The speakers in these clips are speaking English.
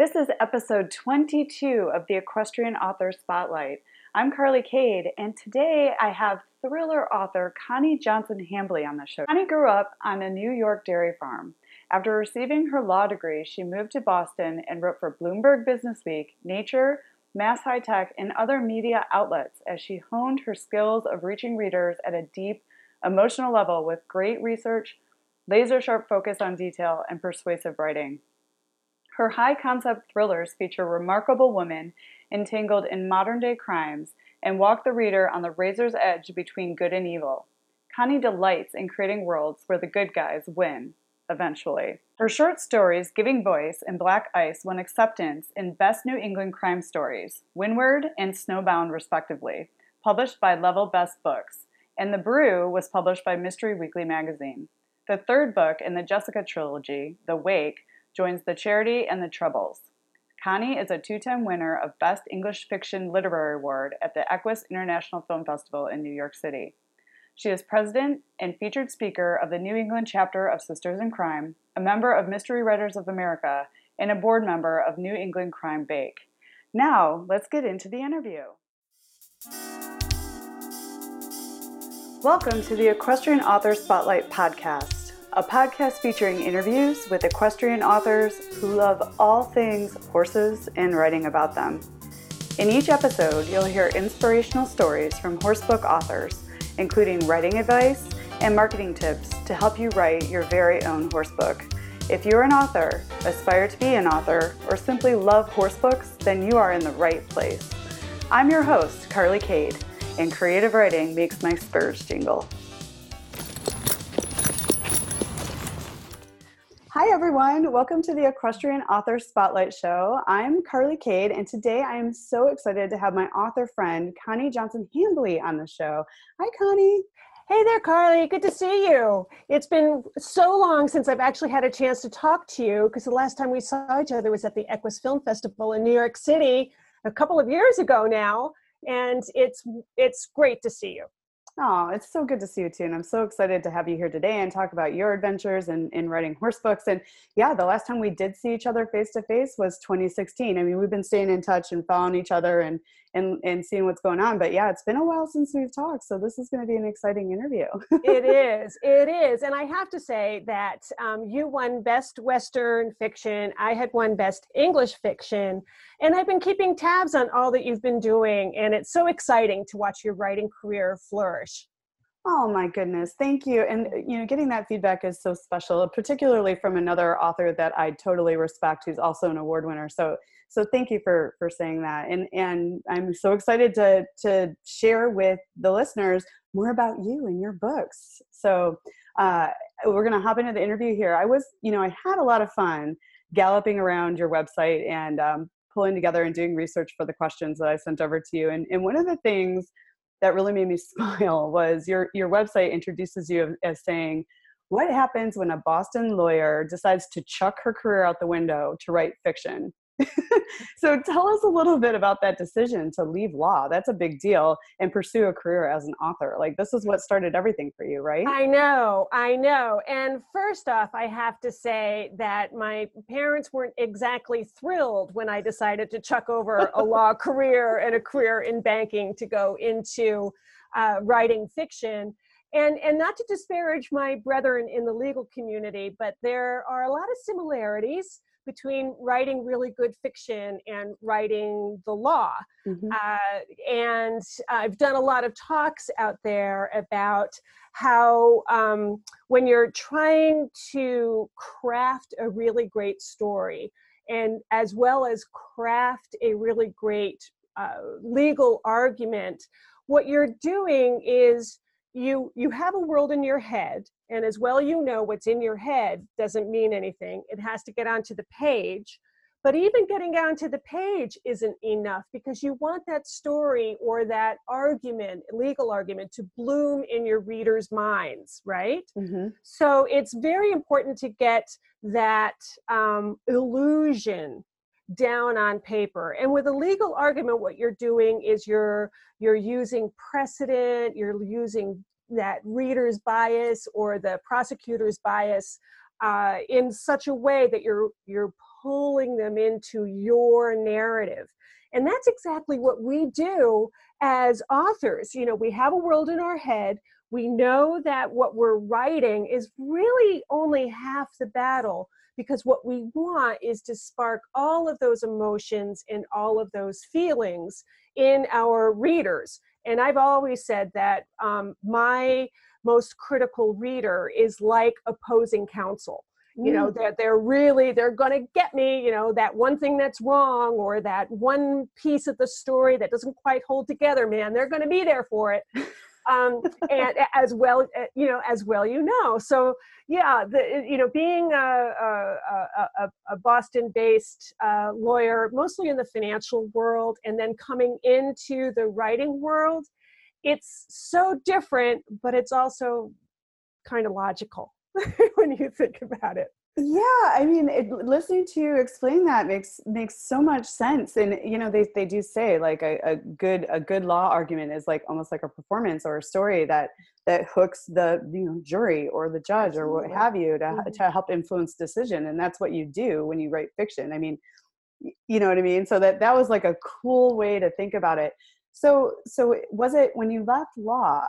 This is episode 22 of the Equestrian Author Spotlight. I'm Carly Kade, and today I have thriller author Connie Johnson Hambley on the show. Connie grew up on a New York dairy farm. After receiving her law degree, she moved to Boston and wrote for Bloomberg Businessweek, Nature, Mass High Tech, and other media outlets as she honed her skills of reaching readers at a deep, emotional level with great research, laser sharp focus on detail, and persuasive writing. Her high concept thrillers feature remarkable women entangled in modern day crimes and walk the reader on the razor's edge between good and evil. Connie delights in creating worlds where the good guys win, eventually. Her short stories, Giving Voice and Black Ice, won acceptance in Best New England Crime Stories, Windward and Snowbound, respectively, published by Level Best Books, and The Brew was published by Mystery Weekly magazine. The third book in the Jessica trilogy, The Wake, joins The Charity and the Troubles. Connie is a two time winner of Best English Fiction Literary Award at the Equus International Film Festival in New York City. She is president and featured speaker of the New England chapter of Sisters in Crime, a member of Mystery Writers of America, and a board member of New England Crime Bake. Now, let's get into the interview. Welcome to the Equestrian Author Spotlight podcast a podcast featuring interviews with equestrian authors who love all things horses and writing about them. In each episode, you'll hear inspirational stories from horsebook authors, including writing advice and marketing tips to help you write your very own horsebook. If you're an author, aspire to be an author, or simply love horsebooks, then you are in the right place. I'm your host, Carly Kade, and creative writing makes my spurs jingle. Hi, everyone. Welcome to the Equestrian Author Spotlight Show. I'm Carly Kade, and today I am so excited to have my author friend, Connie Johnson Hambley, on the show. Hi, Connie. Hey there, Carly. Good to see you. It's been so long since I've actually had a chance to talk to you because the last time we saw each other was at the Equus Film Festival in New York City a couple of years ago now, and it's it's great to see you. Oh, it's so good to see you too. And I'm so excited to have you here today and talk about your adventures in, in writing horse books. And yeah, the last time we did see each other face to face was 2016. I mean, we've been staying in touch and following each other and, and, and seeing what's going on. But yeah, it's been a while since we've talked. So this is going to be an exciting interview. it is. It is. And I have to say that um, you won Best Western Fiction. I had won Best English Fiction. And I've been keeping tabs on all that you've been doing. And it's so exciting to watch your writing career flourish. Oh my goodness, thank you. And uh, you know, getting that feedback is so special, particularly from another author that I totally respect who's also an award winner. So so thank you for for saying that. And and I'm so excited to to share with the listeners more about you and your books. So uh, we're gonna hop into the interview here. I was, you know, I had a lot of fun galloping around your website and um, pulling together and doing research for the questions that I sent over to you. And, and one of the things that really made me smile was your your website introduces you as saying what happens when a boston lawyer decides to chuck her career out the window to write fiction so tell us a little bit about that decision to leave law. That's a big deal and pursue a career as an author. Like this is what started everything for you right? I know i know. And first off i have to say that my parents weren't exactly thrilled when i decided to chuck over a law career and a career in banking to go into uh, writing fiction. And and not to disparage my brethren in the legal community but there are a lot of similarities between writing really good fiction and writing the law. Mm-hmm. Uh, and I've done a lot of talks out there about how um, when you're trying to craft a really great story, and as well as craft a really great uh, legal argument, what you're doing is you you have a world in your head and as well you know what's in your head doesn't mean anything it has to get onto the page but even getting onto the page isn't enough because you want that story or that argument legal argument to bloom in your readers minds right mm-hmm. so it's very important to get that um, illusion down on paper and with a legal argument what you're doing is you're you're using precedent you're using that reader's bias or the prosecutor's bias uh, in such a way that you're you're pulling them into your narrative. And that's exactly what we do as authors. You know, we have a world in our head. We know that what we're writing is really only half the battle because what we want is to spark all of those emotions and all of those feelings in our readers. And I've always said that um, my most critical reader is like opposing counsel you know mm. they're, they're really they're going to get me you know that one thing that's wrong or that one piece of the story that doesn't quite hold together man they're going to be there for it um, and as well uh, you know as well you know. So yeah the you know being a, a, a, a boston based uh, lawyer mostly in the financial world and then coming into the writing world it's so different but it's also kind of logical when you think about it yeah i mean it, listening to you explain that makes makes so much sense and you know they, they do say like a, a good a good law argument is like almost like a performance or a story that that hooks the you know jury or the judge or what have you to, mm-hmm. to help influence decision and that's what you do when you write fiction. I mean you know what i mean? So that that was like a cool way to think about it. So so was it when you left law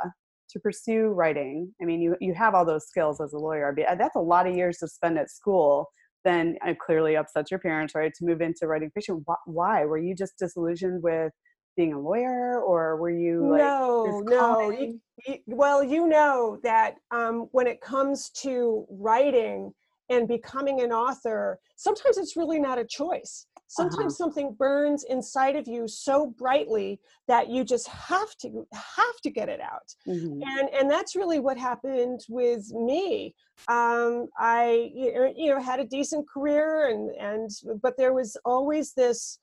to pursue writing i mean you you have all those skills as a lawyer but uh, that's a lot of years to spend at school then it clearly upsets your parents right to move into writing fiction. Why? Were you just disillusioned with being a lawyer or were you like no no you, you, well you know that um, when it comes to writing and becoming an author sometimes it's really not a choice sometimes uh-huh. something burns inside of you so brightly that you just have to have to get it out mm-hmm. and and that's really what happened with me um, i you know had a decent career and and but there was always this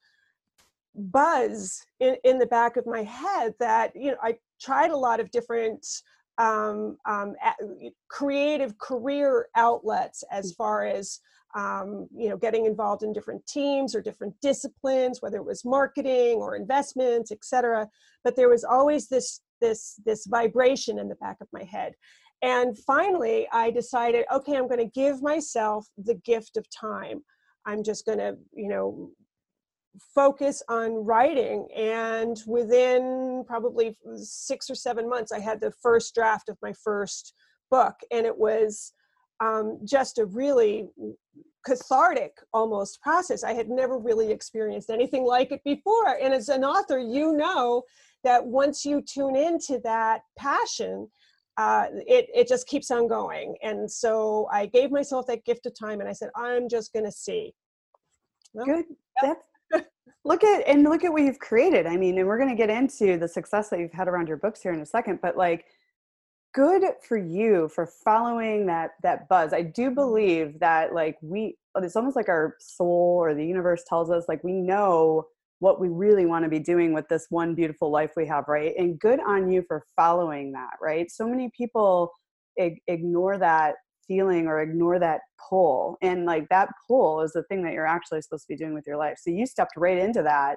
buzz in, in the back of my head that you know i tried a lot of different um, um, creative career outlets as mm. far as um, you know getting involved in different teams or different disciplines whether it was marketing or investments etc but there was always this this this vibration in the back of my head. And finally i decided okay i'm going to give myself the gift of time. I'm just going to you know focus on writing. And within probably six or seven months i had the first draft of my first book. And it was um, just a really cathartic almost process. I had never really experienced anything like it before. And as an author you know that once you tune into that passion uh, it, it just keeps on going. And so i gave myself that gift of time and i said i'm just going to see. Well, good. that's look at and look at what you've created. I mean and we're going to get into the success that you've had around your books here in a second but like good for you for following that that buzz. I do mm-hmm. believe that like we it's almost like our soul or the universe tells us like we know what we really want to be doing with this one beautiful life we have right? And good on you for following that right? So many people ig- ignore that feeling or ignore that pull and like that pull is the thing that you're actually supposed to be doing with your life. So you stepped right into that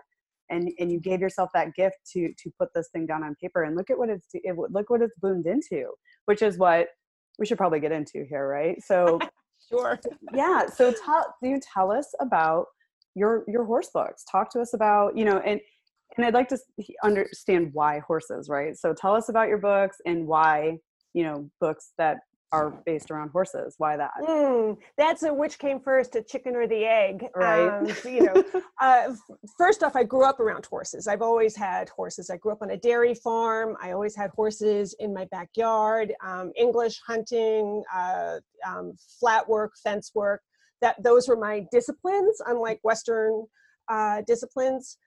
and and you gave yourself that gift to to put this thing down on paper and look at what it's it, look what it's boomed into which is what we should probably get into here right? So sure. yeah so tell you tell us about your your horse books? Talk to us about you know and and i'd like to understand why horses right? So tell us about your books and why you know books that are based around horses. Why that? Mm, that's a which came first, a chicken or the egg. Right. Um, you know, uh, first off, I grew up around horses. I've always had horses. I grew up on a dairy farm. I always had horses in my backyard. Um, English hunting, uh, um, flat work, fence work. That those were my disciplines, unlike Western uh, disciplines.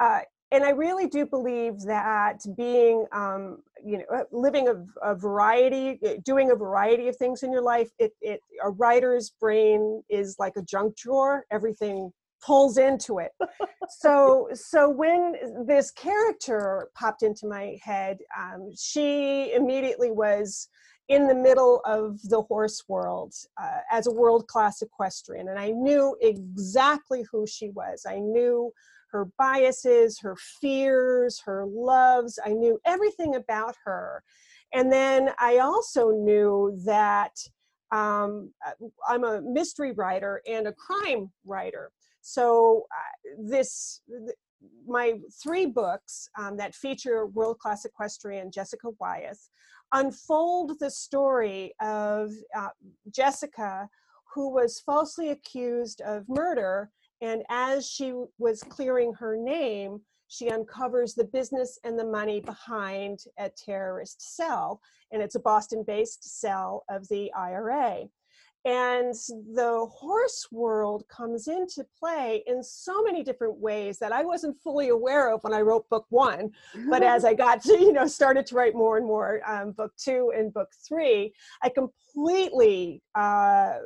Uh, and I really do believe that being, um, you know, uh, living a, a, variety, uh, doing a variety of things in your life, it, it, a writer's brain is like a junk drawer. Everything pulls into it. so, so when this character popped into my head, um, she immediately was in the middle of the horse world uh, as a world class equestrian, and I knew exactly who she was. I knew her biases, her fears, her loves. I knew everything about her. And then I also knew that um, I'm a mystery writer and a crime writer. So uh, this, th- my three books um, that feature world-class equestrian Jessica Wyeth unfold the story of uh, Jessica, who was falsely accused of murder, and as she was clearing her name, she uncovers the business and the money behind a terrorist cell, and it's a Boston based cell of the IRA. And the horse world comes into play in so many different ways that I wasn't fully aware of when I wrote book one. But as I got to, you know, started to write more and more um, book two and book three, I completely uh,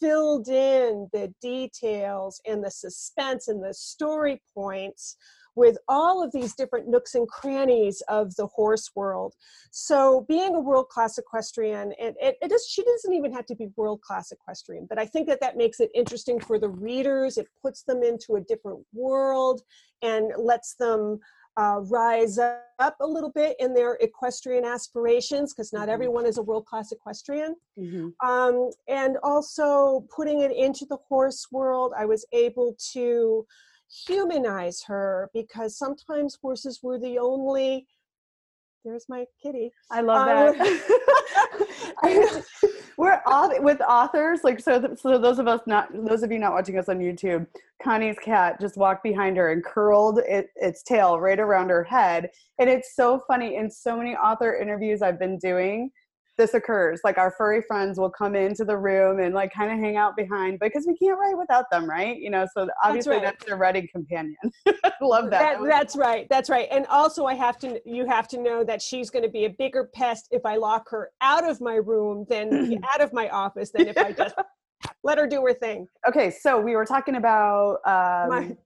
filled in the details and the suspense and the story points with all of these different nooks and crannies of the horse world. So being a world-class equestrian, it, it, it is, she doesn't even have to be world-class equestrian, but I think that that makes it interesting for the readers. It puts them into a different world and lets them uh, rise up a little bit in their equestrian aspirations because not mm-hmm. everyone is a world class equestrian. Mm-hmm. Um, and also putting it into the horse world, I was able to humanize her because sometimes horses were the only there's my kitty. I love um, that. we're all with authors like so so those of us not those of you not watching us on youtube connie's cat just walked behind her and curled it, its tail right around her head and it's so funny in so many author interviews i've been doing this occurs. Like our furry friends will come into the room and like kind of hang out behind because we can't write without them, right? You know, so obviously that's, right. that's their writing companion. Love that. that that's right. That's right. And also I have to you have to know that she's going to be a bigger pest if I lock her out of my room than out of my office than if I just let her do her thing. Okay, so we were talking about um, my,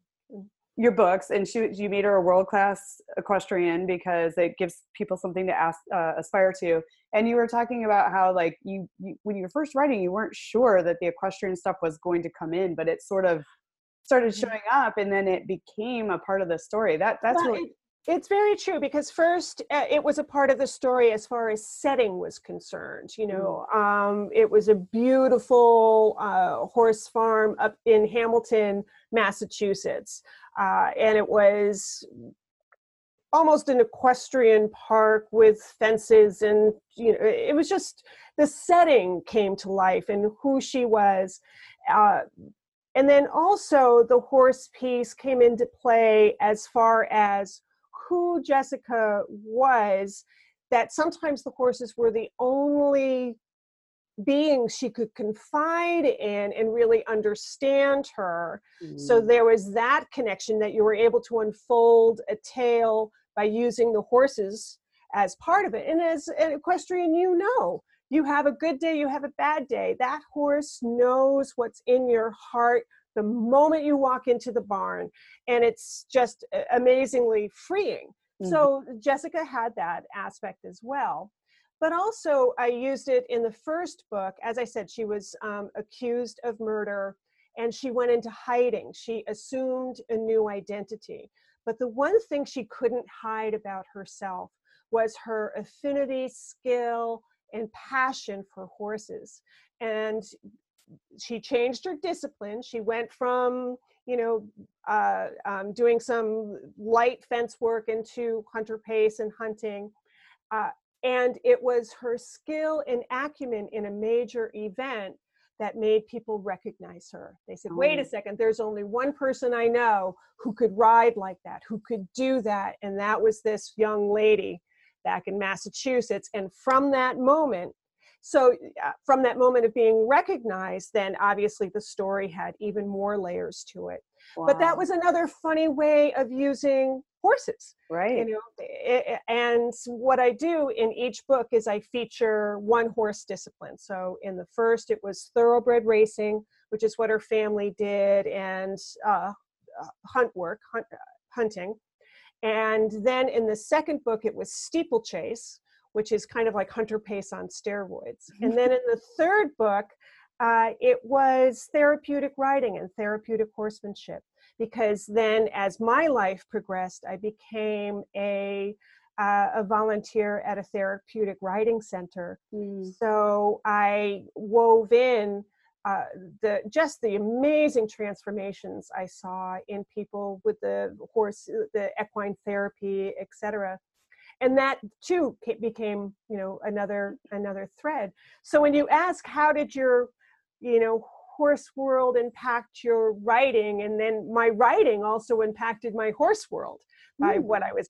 your books and she you made her a world class equestrian because it gives people something to ask uh, aspire to and you were talking about how like you, you, when you were first writing you weren't sure that the equestrian stuff was going to come in but it sort of started mm-hmm. showing up and then it became a part of the story that that's well, really it's very true because first uh, it was a part of the story as far as setting was concerned you know mm. um, it was a beautiful uh, horse farm up in hamilton massachusetts uh, and it was almost an equestrian park with fences and you know it was just the setting came to life and who she was uh, and then also the horse piece came into play as far as who jessica was that sometimes the horses were the only beings she could confide in and really understand her. Mm. So there was that connection that you were able to unfold a tale by using the horses as part of it. And as an equestrian, you know, you have a good day, you have a bad day. That horse knows what's in your heart the moment you walk into the barn. And it's just amazingly freeing. Mm-hmm. So Jessica had that aspect as well but also I used it in the first book. As I said, she was um, accused of murder and she went into hiding. She assumed a new identity. But the one thing she couldn't hide about herself was her affinity, skill, and passion for horses. And she changed her discipline. She went from, you know, uh, um, doing some light fence work into hunter pace and hunting. Uh, and it was her skill and acumen in a major event that made people recognize her. They said, wait a oh. second, there's only one person I know who could ride like that, who could do that. And that was this young lady back in Massachusetts. And from that moment, so uh, from that moment of being recognized, then obviously the story had even more layers to it. Wow. But that was another funny way of using horses right. you know and what i do in each book is i feature one horse discipline. So in the first it was thoroughbred racing which is what her family did and uh, uh, hunt work hunt, uh, hunting. And then in the second book it was steeplechase which is kind of like hunter pace on steroids. And then in the third book uh, it was therapeutic riding and therapeutic horsemanship because then as my life progressed i became a uh, a volunteer at a therapeutic writing center. Mm. So I wove in uh, the just the amazing transformations I saw in people with the horse, the equine therapy, etc. And that too became, you know, another another thread. So when you ask, how did your, you know, horse world impact your writing, and then my writing also impacted my horse world by mm. what I was.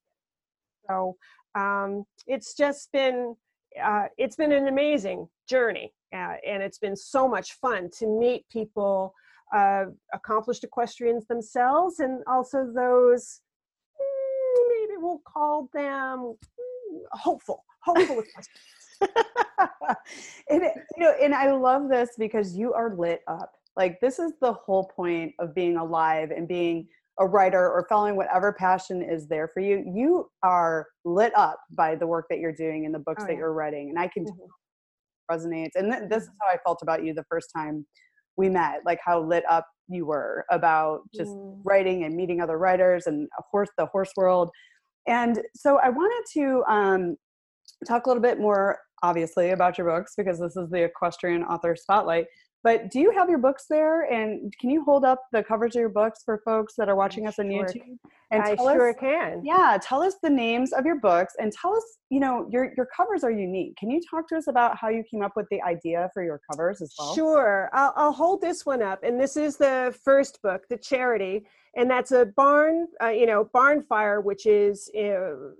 So um, it's just been uh, it's been an amazing journey uh, and it's been so much fun to meet people uh, accomplished equestrians themselves and also those mm, maybe we'll call them mm, hopeful hopeful and you know and i love this because you are lit up like this is the whole point of being alive and being a writer or following whatever passion is there for you you are lit up by the work that you're doing and the books oh, that yeah. you're writing and i can mm-hmm resonates. And th- this is how I felt about you the first time we met, like how lit up you were about just mm. writing and meeting other writers and of course the horse world. And so I wanted to um, talk a little bit more obviously about your books because this is the equestrian author spotlight but do you have your books there? And can you hold up the covers of your books for folks that are watching us on YouTube? And I sure us, can. Yeah, tell us the names of your books and tell us, you know, your your covers are unique. Can you talk to us about how you came up with the idea for your covers as well? Sure. I'll, I'll hold this one up, and this is the first book, The Charity, and that's a barn, uh, you know, barn fire, which is. Uh,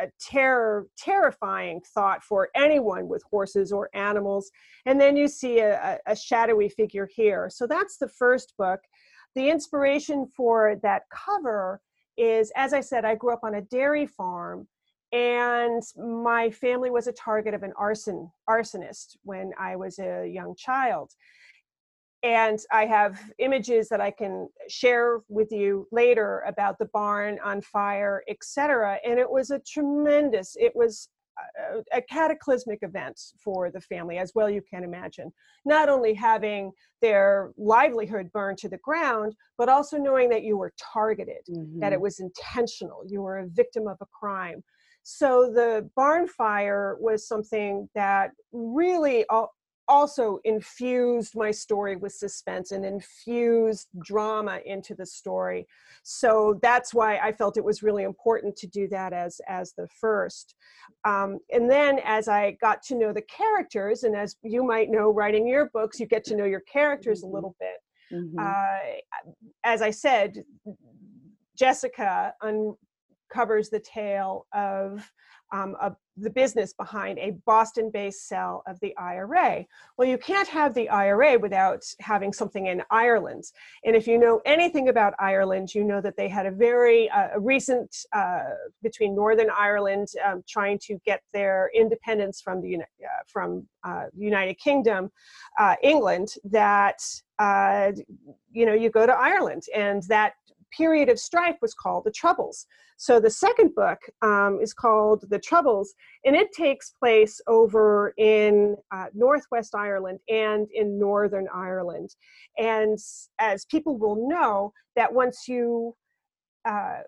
a terror, terrifying thought for anyone with horses or animals. And then you see a, a shadowy figure here. So that's the first book. The inspiration for that cover is, as I said, I grew up on a dairy farm and my family was a target of an arson arsonist when I was a young child and I have images that I can share with you later about the barn on fire, etc. And it was a tremendous, it was a, a, cataclysmic event for the family, as well you can imagine. Not only having their livelihood burned to the ground, but also knowing that you were targeted, mm-hmm. that it mm-hmm. was intentional, you were a victim of a crime. So the barn fire was something that really all, also infused my story with suspense and infused drama into the story so that's why i felt it was really important to do that as as the first um, and then as i got to know the characters and as you might know writing your books you get to know your characters mm-hmm. a little bit mm-hmm. uh, as i said jessica uncovers the tale of um, a, the business behind a Boston based cell of the IRA. Well, you can't have the IRA without having something in Ireland. And if you know anything about Ireland, you know that they had a very uh, recent, uh, between Northern Ireland um, trying to get their independence from the uh, from uh, United Kingdom, uh, England, that uh, you know you go to Ireland and that period of strife was called the Troubles. So the second book um, is called The Troubles, and it takes place over in uh, Northwest Ireland and in Northern Ireland. And as people will know, that once you uh,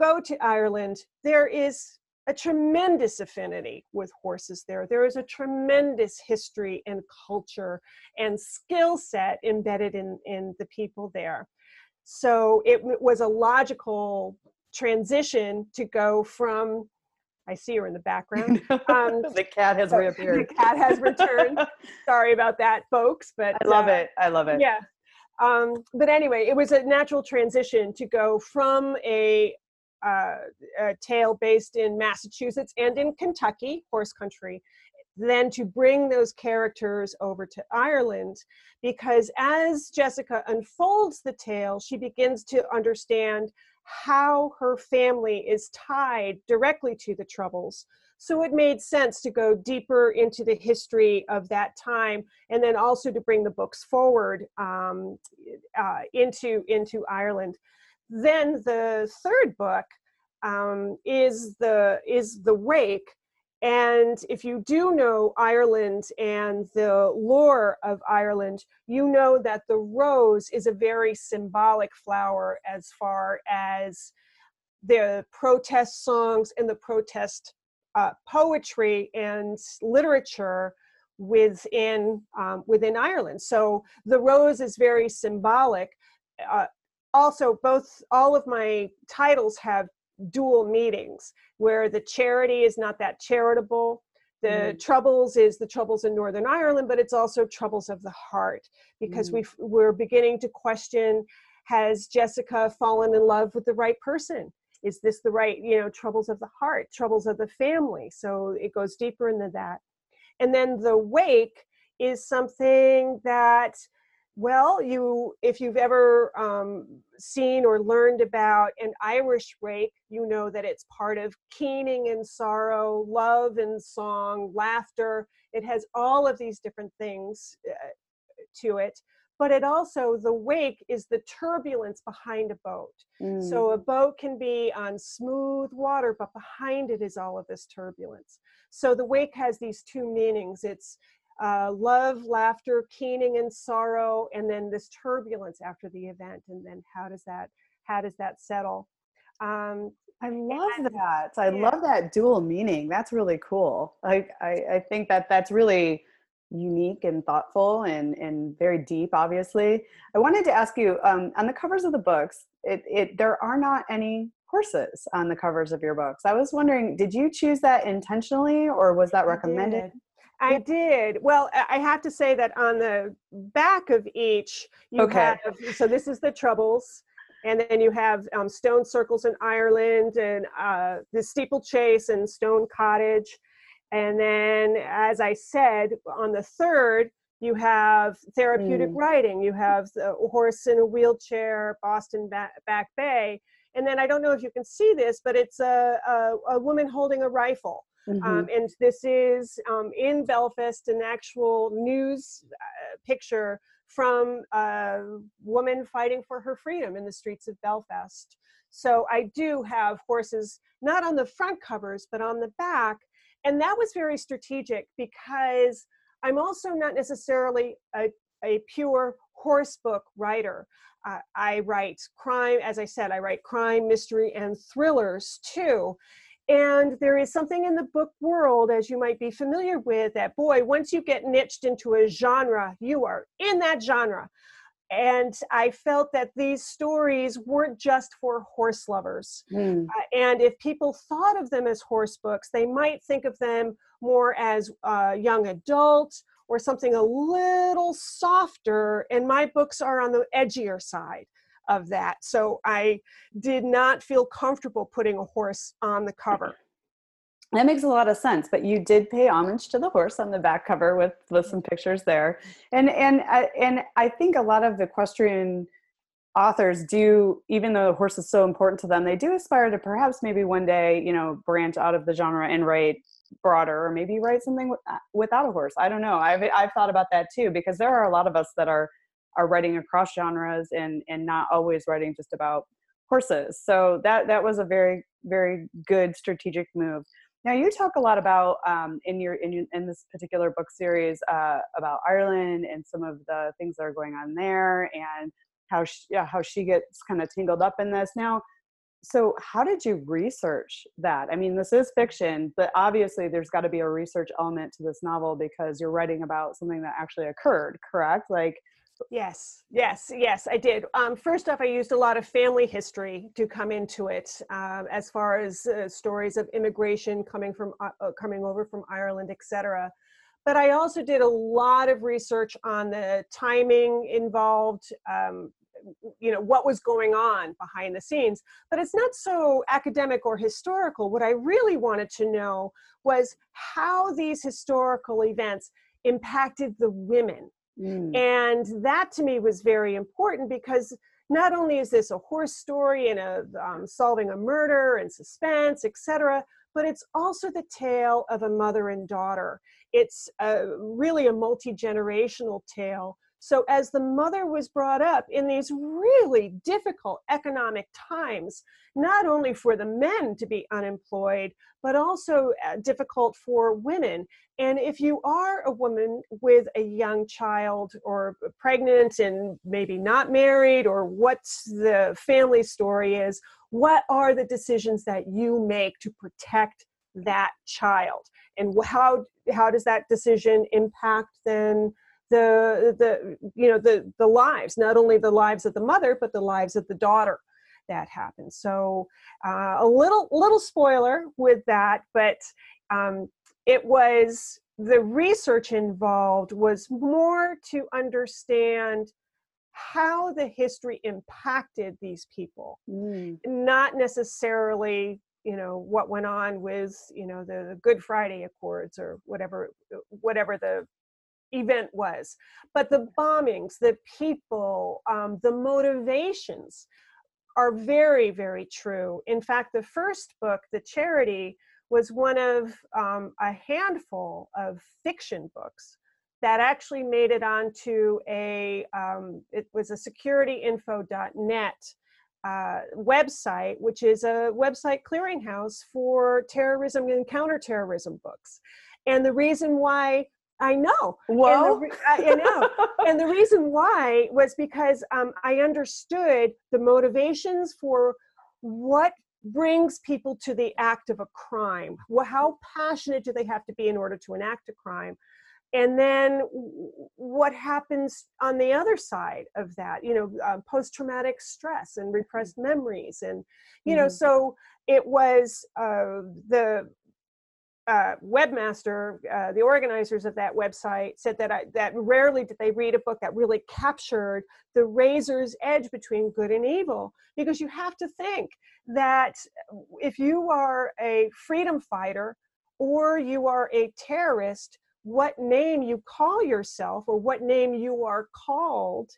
go to Ireland, there is a tremendous affinity with horses there. There is a tremendous history and culture and skill set embedded in, in the people there. So it was a logical transition to go from I see her in the background. Um, the cat has so reappeared. The cat has returned. Sorry about that, folks. But I love uh, it. I love it. Yeah. Um, but anyway, it was a natural transition to go from a, uh, a tale based in Massachusetts and in Kentucky, horse country, then to bring those characters over to Ireland because as Jessica unfolds the tale, she begins to understand how her family is tied directly to the Troubles. So it made sense to go deeper into the history of that time and then also to bring the books forward um, uh, into, into Ireland. Then the third book um, is, the, is The Wake, and if you do know Ireland and the lore of Ireland, you know that the rose is a very symbolic flower as far as the protest songs and the protest uh, poetry and literature within um, within Ireland. So the rose is very symbolic. Uh, also, both all of my titles have dual meanings, where the charity is not that charitable. The mm. troubles is the troubles in Northern Ireland, but it's also troubles of the heart because mm. we we're beginning to question: Has Jessica fallen in love with the right person? Is this the right, you know, troubles of the heart, troubles of the family? So it goes deeper into that. And then the wake is something that well, you if you've ever um, seen or learned about an Irish wake, you know that it's part of keening and sorrow, love and song, laughter. It has all of these different things uh, to it. But it also, the wake is the turbulence behind a boat. Mm. So a boat can be on smooth water, but behind it is all of this turbulence. So the wake has these two meanings. It's uh, love, laughter, keening, and sorrow, and then this turbulence after the event. And then how does that how does that settle? Um, I love and, that. I yeah. love that dual meaning. That's really cool. I, I, I think that that's really unique and thoughtful and, and very deep obviously i wanted to ask you um, on the covers of the books it, it there are not any horses on the covers of your books i was wondering did you choose that intentionally or was that recommended I did. Well, I have to say that on the back of each, you okay. have so this is the Troubles, and then you have um, Stone Circles in Ireland, and uh, the Steeplechase and Stone Cottage, and then, as I said, on the third, you have therapeutic mm. writing. You have the horse in a wheelchair, Boston Back Bay, and then I don't know if you can see this, but it's a, a, a woman holding a rifle. Um, mm-hmm. Um, and this is um, in Belfast, an actual news uh, picture from a woman fighting for her freedom in the streets of Belfast. So I do have horses not on the front covers, but on the back. And that was very strategic because I'm also not necessarily a, a pure horse book writer. Uh, I write crime, as I said, I write crime, mystery, and thrillers too. And there is something in the book world, as you might be familiar with, that boy, once you get niched into a genre, you are in that genre. And I felt that these stories weren't just for horse lovers. Mm. Uh, and if people thought of them as horse books, they might think of them more as uh, young adult or something a little softer. And my books are on the edgier side of that. So I did not feel comfortable putting a horse on the cover. That makes a lot of sense, but you did pay homage to the horse on the back cover with, with some pictures there, and and uh, and I think a lot of equestrian authors do, even though the horse is so important to them, they do aspire to perhaps maybe one day, you know, branch out of the genre and write broader, or maybe write something uh, without a horse. I don't know. I've I've thought about that too because there are a lot of us that are are writing across genres and and not always writing just about horses. So that that was a very very good strategic move. Now you talk a lot about um, in your in, in this particular book series uh, about ireland and some of the things that are going on there and how she, yeah, how she gets kind of tangled up in this. Now so how did you research that? I mean this is fiction but obviously there's got to be a research element to this novel because you're writing about something that actually occurred correct? Like Yes, yes, yes, I did. Um, first off, I used a lot of family history to come into it, uh, as far as uh, stories of immigration coming from uh, uh coming over from Ireland, etc. But I also did a lot of research on the timing involved, um, you know, what was going on behind the scenes. But it's not so academic or historical. What I really wanted to know was how these historical events impacted the women Mm. And that to me was very important because not only is this a horse story and a um, solving a murder and suspense, etc., but it's also the tale of a mother and daughter. It's a, really a multi generational tale. So, as the mother was brought up in these really difficult economic times, not only for the men to be unemployed, but also uh, difficult for women. And if you are a woman with a young child or pregnant and maybe not married, or what the family story is, what are the decisions that you make to protect that child and how how does that decision impact then the the you know the the lives not only the lives of the mother but the lives of the daughter that happens so uh, a little little spoiler with that but um, it was the research involved was more to understand how the history impacted these people mm. not necessarily you know what went on with you know the, the good friday accords or whatever whatever the event was but the bombings the people um, the motivations are very very true. In fact the first book the charity was one of um, a handful of fiction books that actually made it onto a um, it was a securityinfo.net uh, website which is a website clearinghouse for terrorism and counterterrorism books. And the reason why I know. Well, I know. and the reason why was because um, I understood the motivations for what brings people to the act of a crime. Well, how passionate do they have to be in order to enact a crime? And then what happens on the other side of that? You know, uh, post traumatic stress and repressed memories. And, you know, mm-hmm. so it was uh, the uh, webmaster, uh, the organizers of that website said that I, that rarely did they read a book that really captured the razor's edge between good and evil, because you have to think that if you are a freedom fighter or you are a terrorist, what name you call yourself or what name you are called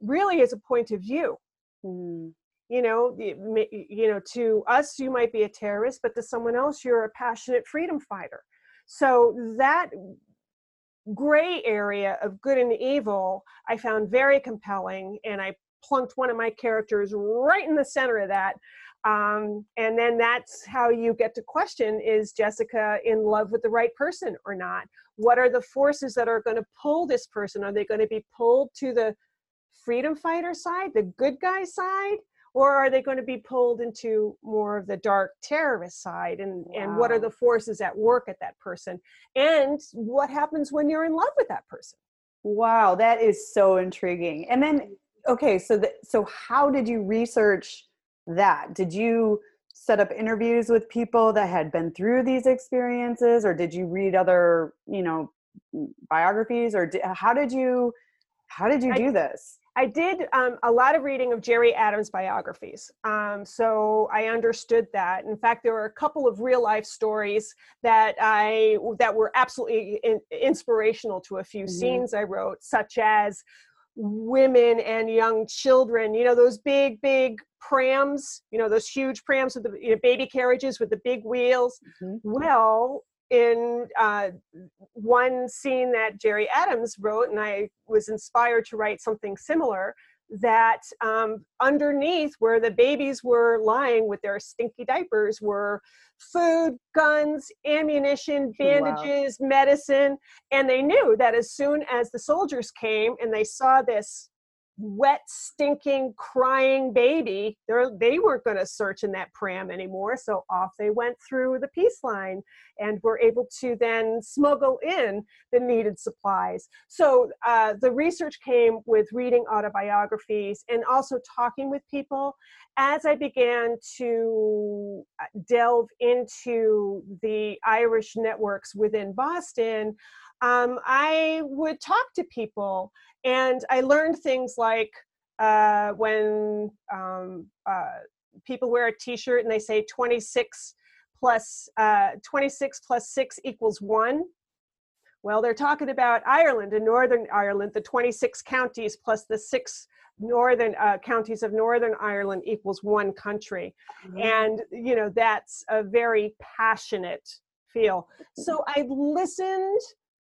really is a point of view. Mm you know you know to us you might be a terrorist but to someone else you're a passionate freedom fighter. So that gray area of good and evil i found very compelling and i plunked one of my characters right in the center of that um, and then that's how you get to question is jessica in love with the right person or not? What are the forces that are going to pull this person? Are they going to be pulled to the freedom fighter side the good guy side or are they going to be pulled into more of the dark terrorist side and wow. and what are the forces at work at that person and what happens when you're in love with that person? Wow that is so intriguing and then okay so the, so how did you research that? Did you set up interviews with people that had been through these experiences or did you read other you know mm, biographies or did, how did you how did you do this I did um, a lot of reading of Gerry Adams biographies. Um, so I understood that. In fact, there were a couple of real life stories that I that were absolutely in, inspirational to a few mm-hmm. scenes I wrote, such as women and young children. You know those big, big prams. You know those huge prams with the you know, baby carriages with the big wheels. Mm-hmm. Well, in uh, one scene that Gerry Adams wrote, and I was inspired to write something similar, that um, underneath where the babies were lying with their stinky diapers were food, guns, ammunition, bandages, wow. medicine. And they knew that as soon as the soldiers came and they saw this wet, stinking, crying baby. They're, they weren't going to search in that pram anymore. So off they went through the peace line and were able to then smuggle in the needed supplies. So uh, the research came with reading autobiographies and also talking with people. As I began to uh, delve into the Irish networks within Boston, um, I would talk to people and I learned things like uh, when um, uh, people wear a T-shirt and they say 26 plus uh, 26 plus six equals one. Well, they're talking about Ireland and Northern Ireland, the 26 counties plus the six northern uh, counties of Northern Ireland equals one country. Mm-hmm. And, you know, that's a very passionate feel. So I listened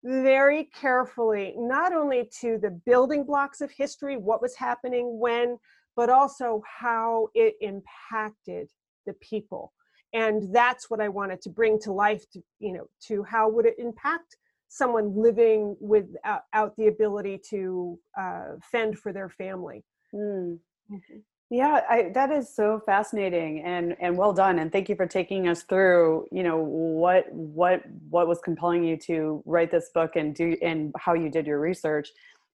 very carefully, not only to the building blocks of history, what was happening when, but also how it impacted the people. And that's what I wanted to bring to life to, you know, to how would it impact someone living without the ability to uh, fend for their family. Mm. Mm-hmm. Yeah, I, that is so fascinating and and well done. And thank you for taking us through. You know what what what was compelling you to write this book and do and how you did your research.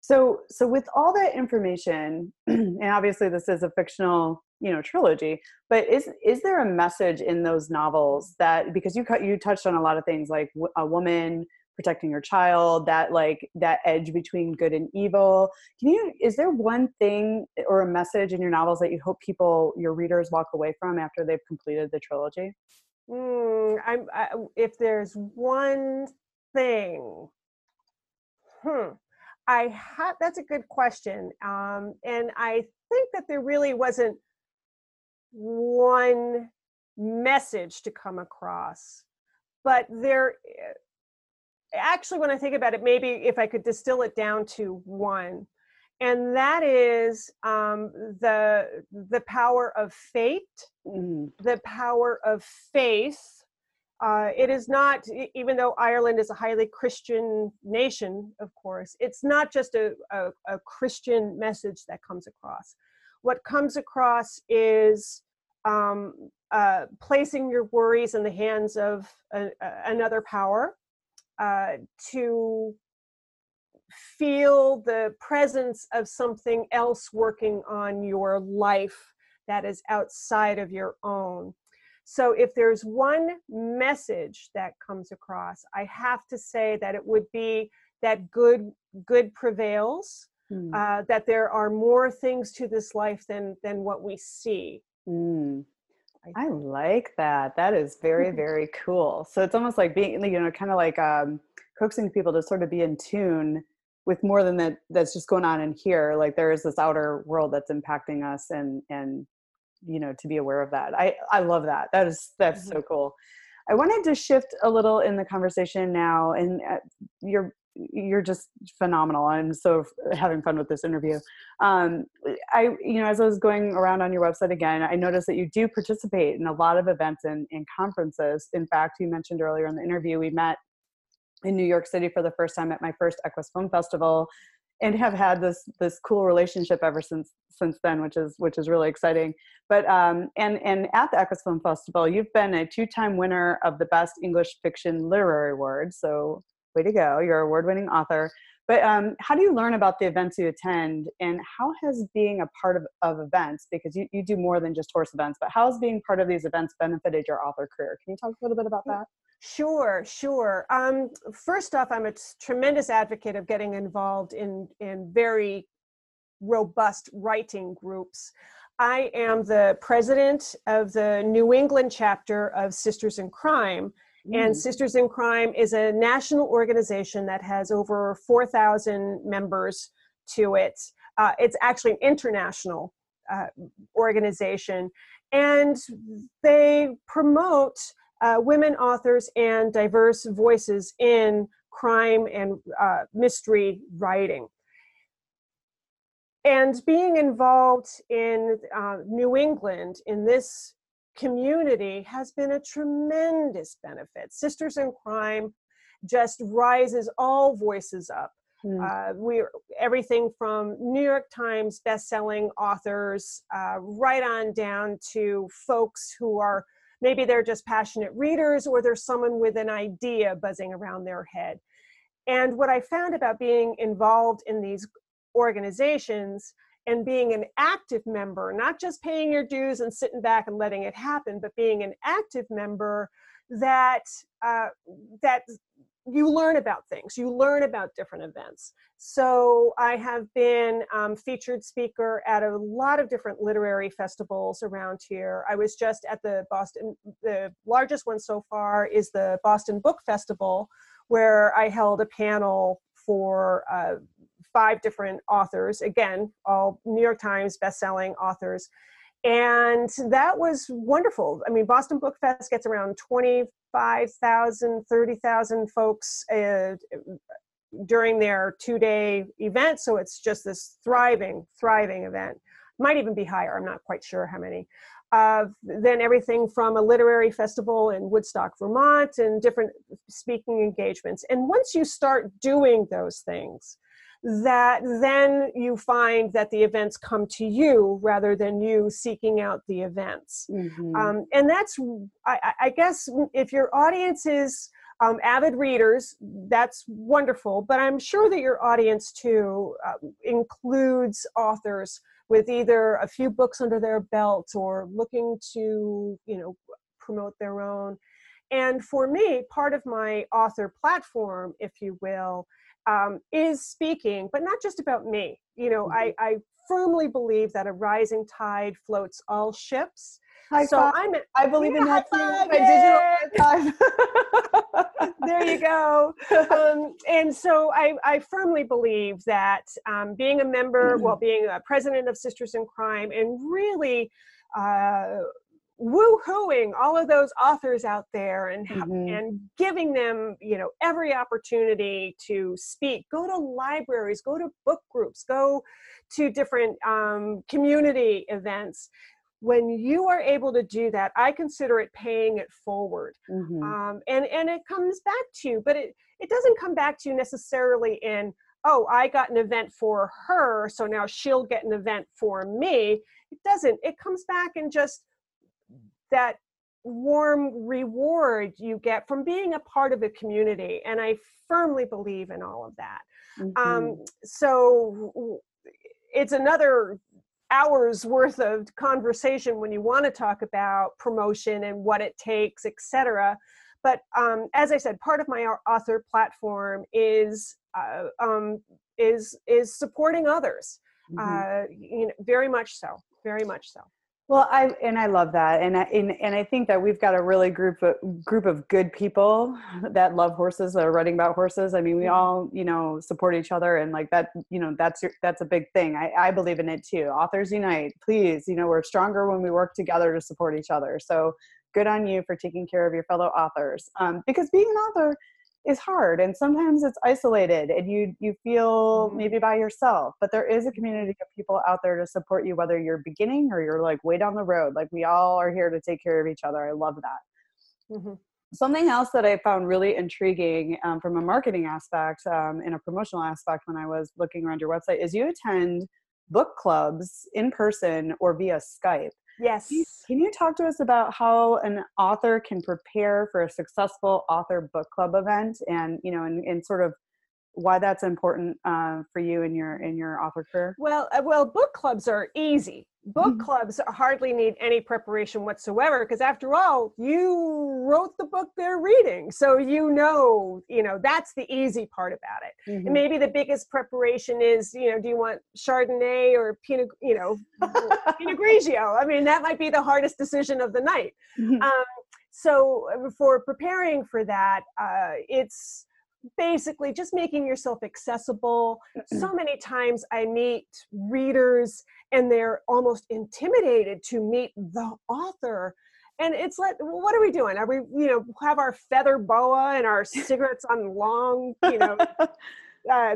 So so with all that information, and obviously this is a fictional you know trilogy, but is is there a message in those novels that because you you touched on a lot of things like a woman protecting your child that like that edge between good and evil. Can you is there one thing or a message in your novels that you hope people your readers walk away from after they've completed the trilogy? Mm, I'm, I, if there's one thing hmm i have that's a good question um, and i think that there really wasn't one message to come across but there eh, actually, when I think about it, maybe if I could distill it down to one, and that is um, the the power of fate, mm. the power of faith. Uh, it is not, even though Ireland is a highly Christian nation, of course, it's not just a, a, a Christian message that comes across. What comes across is um, uh, placing your worries in the hands of a, another power, uh, to feel the presence of something else working on your life that is outside of your own. So, if there's one message that comes across, I have to say that it would be that good good prevails. Mm. Uh, that there are more things to this life than than what we see. Mm. I like that. That is very, very cool. So it's almost like being, you know, kind of like um, coaxing people to sort of be in tune with more than that that's just going on in here. Like there is this outer world that's impacting us and, and, you know, to be aware of that. I, I love that. That is, that's mm-hmm. so cool. I wanted to shift a little in the conversation now and uh, you're you're just phenomenal. I'm so having fun with this interview. Um, I, you know, as I was going around on your website again, I noticed that you do participate in a lot of events and, and conferences. In fact, you mentioned earlier in the interview, we met in New York City for the first time at my first Equus Film Festival and have had this this cool relationship ever since since then which is which is really exciting but um and and at the equus film festival you've been a two-time winner of the best english fiction literary award so way to go you're an award-winning author but um, how do you learn about the events you attend and how has being a part of, of events because you, you do more than just horse events but how has being part of these events benefited your author career can you talk a little bit about that Sure, sure. Um, first off, I'm a tremendous advocate of getting involved in in very robust writing groups. I am the president of the New England chapter of Sisters in Crime, and mm. Sisters in Crime is a national organization that has over 4,000 members to it. Uh, it's actually an international uh, organization. And they promote uh, women authors and diverse voices in crime and uh, mystery writing. And being involved in uh, New England in this community has been a tremendous benefit. Sisters in Crime just rises all voices up. Mm. Uh, we everything from New York Times best-selling authors uh, right on down to folks who are maybe they're just passionate readers or there's someone with an idea buzzing around their head. And what I found about being involved in these organizations and being an active member, not just paying your dues and sitting back and letting it happen, but being an active member that uh, that you learn about things. You learn about different events. So I have been um, featured speaker at a lot of different literary festivals around here. I was just at the Boston. The largest one so far is the Boston Book Festival, where I held a panel for uh, five different authors, again, all New York Times best-selling authors. And that was wonderful. I mean, Boston Book Fest gets around 25,000, 30,000 folks uh, during their two day event. So it's just this thriving, thriving event. Might even be higher, I'm not quite sure how many. Uh, then everything from a literary festival in Woodstock, Vermont, and different speaking engagements. And once you start doing those things, that then you find that the events come to you rather than you seeking out the events. Mm-hmm. Um, and that's, I, I, guess, if your audience is um, avid readers, that's wonderful. But I'm sure that your audience too uh, includes authors with either a few books under their belt or looking to, you know, promote their own. And for me, part of my author platform, if you will, um, is speaking, but not just about me. You know, mm-hmm. I, I firmly believe that a rising tide floats all ships. High so five. I'm I believe in that too. digital there you go. Um, and so I, I firmly believe that um, being a member, mm-hmm. well, being a president of Sisters in Crime, and really uh, woo-hooing all of those authors out there and mm-hmm. and giving them you know every opportunity to speak. Go to libraries go to book groups go to different um, community events. When you are able to do that i consider it paying it forward. Mm-hmm. um, and and it comes back to you but it it doesn't come back to you necessarily in oh i got an event for her so now she'll get an event for me. It doesn't. It comes back and just that warm reward you get from being a part of a community and i firmly believe in all of that mm-hmm. um, so it's another hours worth of conversation when you want to talk about promotion and what it takes etc but um, as i said part of my author platform is uh, um, is is supporting others mm-hmm. uh, you know very much so very much so well, I and I love that, and I, and and I think that we've got a really group of group of good people that love horses that are writing about horses. I mean, we mm-hmm. all you know support each other, and like that, you know, that's your, that's a big thing. I, I believe in it too. Authors unite, please. You know, we're stronger when we work together to support each other. So good on you for taking care of your fellow authors, um, because being an author is hard and sometimes it's isolated and you you feel mm-hmm. maybe by yourself but there is a community of people out there to support you whether you're beginning or you're like way down the road like we all are here to take care of each other i love that mm-hmm. something else that i found really intriguing um, from a marketing aspect um, and a promotional aspect when i was looking around your website is you attend book clubs in person or via skype Yes. Can you talk to us about how an author can prepare for a successful author book club event and, you know, and, and sort of why that's important uh, for you in your in your author career? Well, uh, well, book clubs are easy book mm-hmm. clubs hardly need any preparation whatsoever because after all you wrote the book they're reading so you know you know that's the easy part about it mm-hmm. and maybe the biggest preparation is you know do you want chardonnay or pinot you know pinot grigio i mean that might be the hardest decision of the night mm-hmm. um, so uh, for preparing for that uh, it's basically just making yourself accessible. so many times I meet readers and they're almost intimidated to meet the author. And it's like, well, what are we doing? Are we, you know, have our feather boa and our cigarettes on long, you know, uh,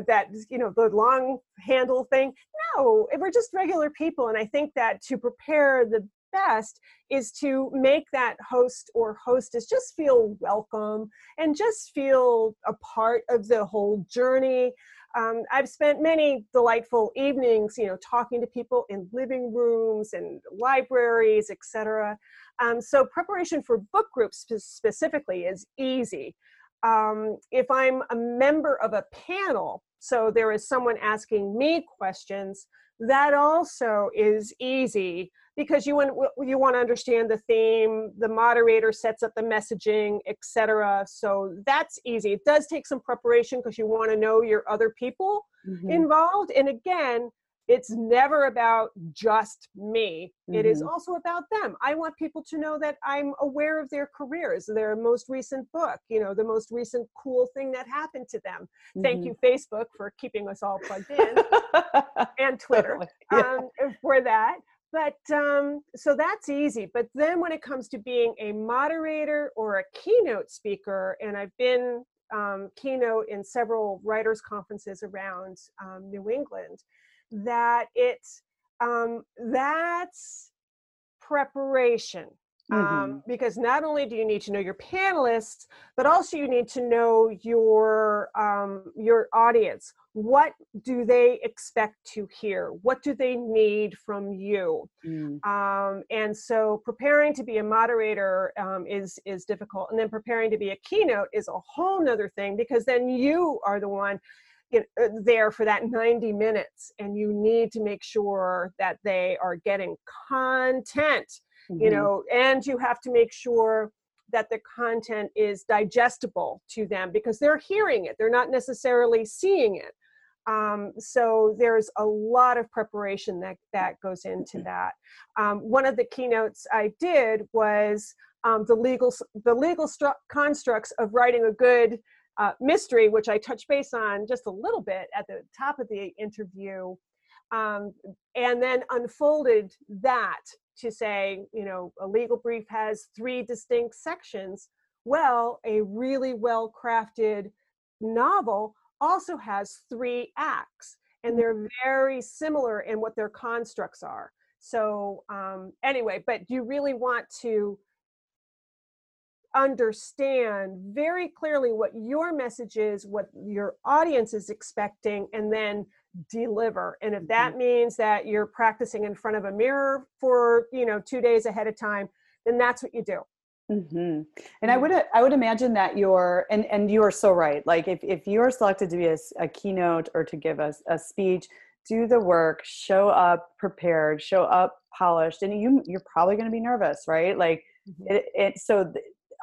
that, you know, the long handle thing? No, we're just regular people. And I think that to prepare the best is to make that host or hostess just feel welcome and just feel a part of the whole journey. Um, I've spent many delightful evenings, you know, talking to people in living rooms and libraries, etc. Um, so preparation for book groups specifically is easy. Um, if I'm a member of a panel, so there is someone asking me questions, that also is easy because you want you want to understand the theme the moderator sets up the messaging etc so that's easy. It does take some preparation because you want to know your other people mm-hmm. involved. And again it's never about just me mm-hmm. it is mm-hmm. also about them i want people to know that i'm aware of their careers their most recent book you know the most recent cool thing that happened to them mm-hmm. thank you facebook for keeping us all plugged in and twitter yeah. um, for that but um, so that's easy but then when it comes to being a moderator or a keynote speaker and i've been um, keynote in several writers conferences around um, new england that it's um, that's preparation um, mm-hmm. because not only do you need to know your panelists, but also you need to know your um, your audience. What do they expect to hear? What do they need from you? Mm. Um, and so, preparing to be a moderator um, is is difficult, and then preparing to be a keynote is a whole nother thing because then you are the one you know, uh, there for that 90 minutes and you need to make sure that they are getting content mm-hmm. you know and you have to make sure that the content is digestible to them because they're hearing it they're not necessarily seeing it um, so there's a lot of preparation that that goes into mm-hmm. that um, one of the keynotes i did was um, the legal the legal stru- constructs of writing a good uh, mystery, which I touched base on just a little bit at the top of the interview, um, and then unfolded that to say, you know, a legal brief has three distinct sections. Well, a really well crafted novel also has three acts, and they're mm-hmm. very similar in what their constructs are. So, um, anyway, but you really want to understand very clearly what your message is, what your audience is expecting, and then deliver. And if that mm-hmm. means that you're practicing in front of a mirror for, you know, two days ahead of time, then that's what you do. Mm-hmm. And I mm-hmm. would I would imagine that you're and and you are so right. Like if if you are selected to be a, a keynote or to give us a, a speech, do the work, show up prepared, show up polished, and you you're probably going to be nervous, right? Like mm-hmm. it, it so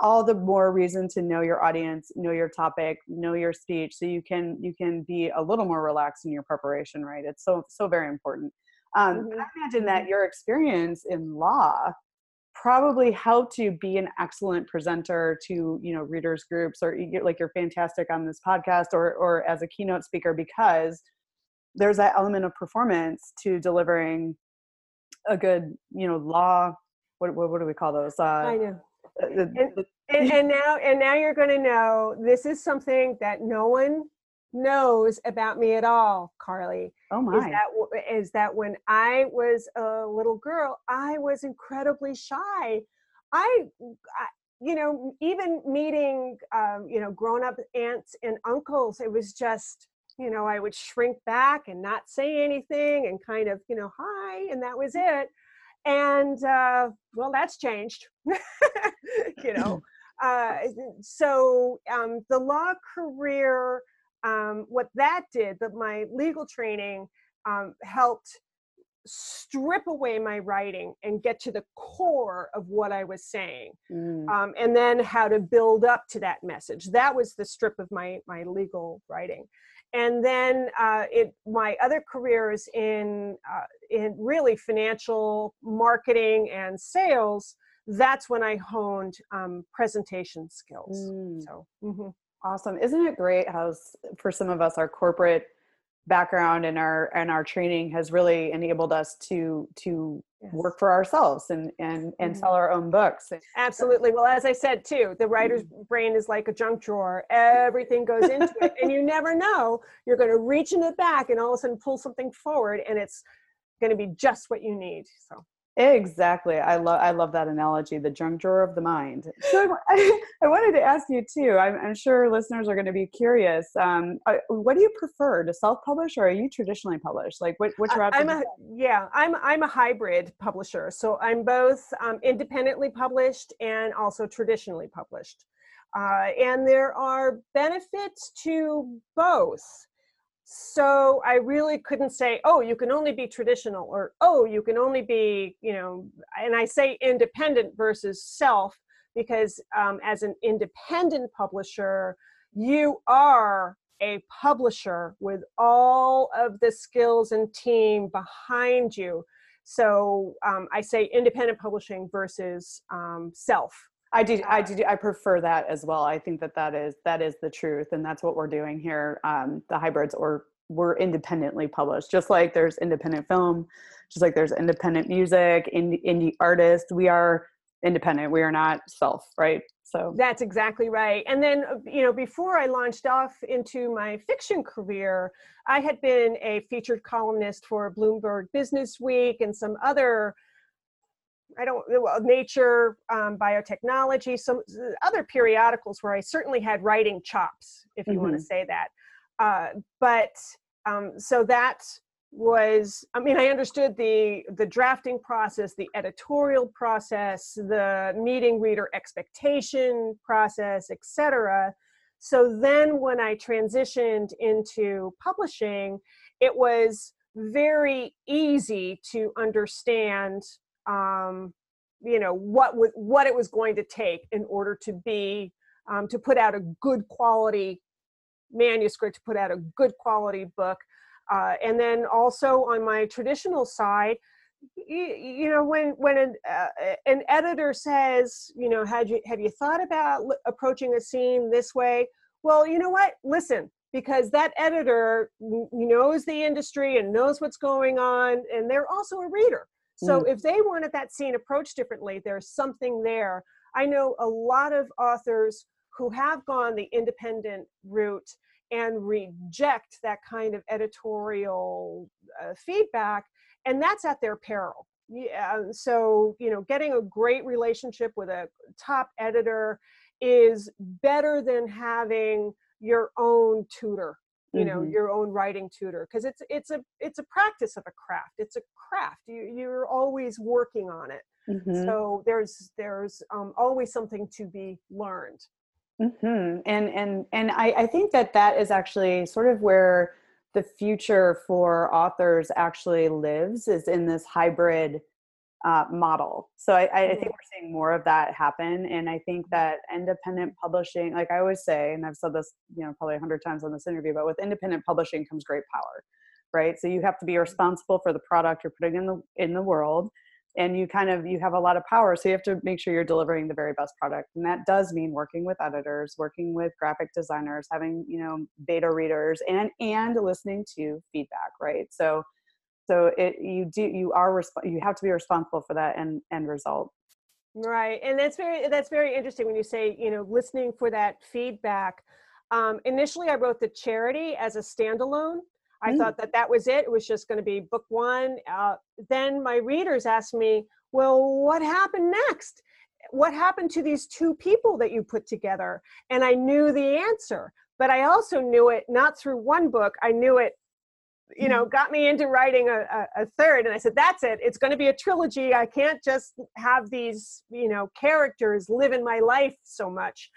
all the more reason to know your audience know your topic know your speech so you can you can be a little more relaxed in your preparation right it's so so very important um, mm-hmm. i imagine that mm-hmm. your experience in law probably helped you be an excellent presenter to you know readers groups or you get like you're fantastic on this podcast or or as a keynote speaker because there's that element of performance to delivering a good you know law what what, what do we call those uh, I know and, and, and now and now you're going to know this is something that no one knows about me at all, Carly. Oh my! Is that is that when I was a little girl, I was incredibly shy. I, I you know, even meeting, um, you know, grown-up aunts and uncles, it was just, you know, I would shrink back and not say anything and kind of, you know, hi, and that was it and uh, well that's changed you know uh, so um, the law career um, what that did that my legal training um, helped strip away my writing and get to the core of what I was saying, mm. um, and then how to build up to that message. That was the strip of my my legal writing and then uh, it my other careers in uh, in really financial marketing and sales that's when i honed um, presentation skills mm. so mm-hmm. awesome isn't it great how for some of us our corporate background and our and our training has really enabled us to to yes. work for ourselves and and and mm-hmm. sell our own books absolutely well as i said too the writer's mm-hmm. brain is like a junk drawer everything goes into it and you never know you're going to reach in the back and all of a sudden pull something forward and it's going to be just what you need so Exactly. I love I love that analogy, the junk drawer of the mind. So I, I wanted to ask you too. I'm, I'm, sure listeners are going to be curious. Um, uh, what do you prefer to self-publish, or are you traditionally published? Like, what, which route? I'm a, yeah, I'm I'm a hybrid publisher. So I'm both um, independently published and also traditionally published. Uh, and there are benefits to both so i really couldn't say oh you can only be traditional or oh you can only be you know and i say independent versus self because um, as an independent publisher you are a publisher with all of the skills and team behind you. So um, i say independent publishing versus um, self I do, I do, I prefer that as well. I think that that is that is the truth, and that's what we're doing here. Um, the hybrids, or we're independently published, just like there's independent film, just like there's independent music, indie, indie artists. We are independent. We are not self, right? So that's exactly right. And then, uh, you know, before I launched off into my fiction career, I had been a featured columnist for Bloomberg Business Week and some other I don't well, Nature, um, Biotechnology, some other periodicals where I certainly had writing chops, if you mm-hmm. want to say that. Uh, but um, so that was i mean i understood the the drafting process the editorial process the meeting reader expectation process etc so then when i transitioned into publishing it was very easy to understand um, you know what w- what it was going to take in order to be um, to put out a good quality manuscript to put out a good quality book uh, and then also on my traditional side, you, you know, when when an, uh, an editor says, you know, had you have you thought about approaching a scene this way? Well, you know what? Listen, because that editor knows the industry and knows what's going on, and they're also a reader. So mm. if they wanted that scene approached differently, there's something there. I know a lot of authors who have gone the independent route and reject that kind of editorial uh, feedback and that's at their peril yeah, so you know getting a great relationship with a top editor is better than having your own tutor you know mm-hmm. your own writing tutor because it's it's a it's a practice of a craft it's a craft you you're always working on it mm-hmm. so there's there's um, always something to be learned Mm-hmm. And and and I, I think that that is actually sort of where the future for authors actually lives is in this hybrid uh, model. So I, I, mm-hmm. think we're seeing more of that happen, and I think mm-hmm. that independent publishing, like I always say, and I've said this, you know, probably a hundred times on this interview, but with independent publishing comes great power, right? So you have to be mm-hmm. responsible for the product you're putting in the in the world and you kind of you have a lot of power so you have to make sure you're delivering the very best product and that does mean working with editors working with graphic designers having you know beta readers and and listening to feedback right so so it you do you are resp- you have to be responsible for that end end result right and that's very that's very interesting when you say you know listening for that feedback um, initially i wrote the charity as a standalone I mm. thought that that was it. It was just going to be book one. Uh, then my readers asked me, well, what happened next? What happened to these two people that you put together? And I knew the answer, but I also knew it not through one book. I knew it, you know, got me into writing a, a, a third. And I said, that's it. It's going to be a trilogy. I can't just have these, you know, characters live in my life so much.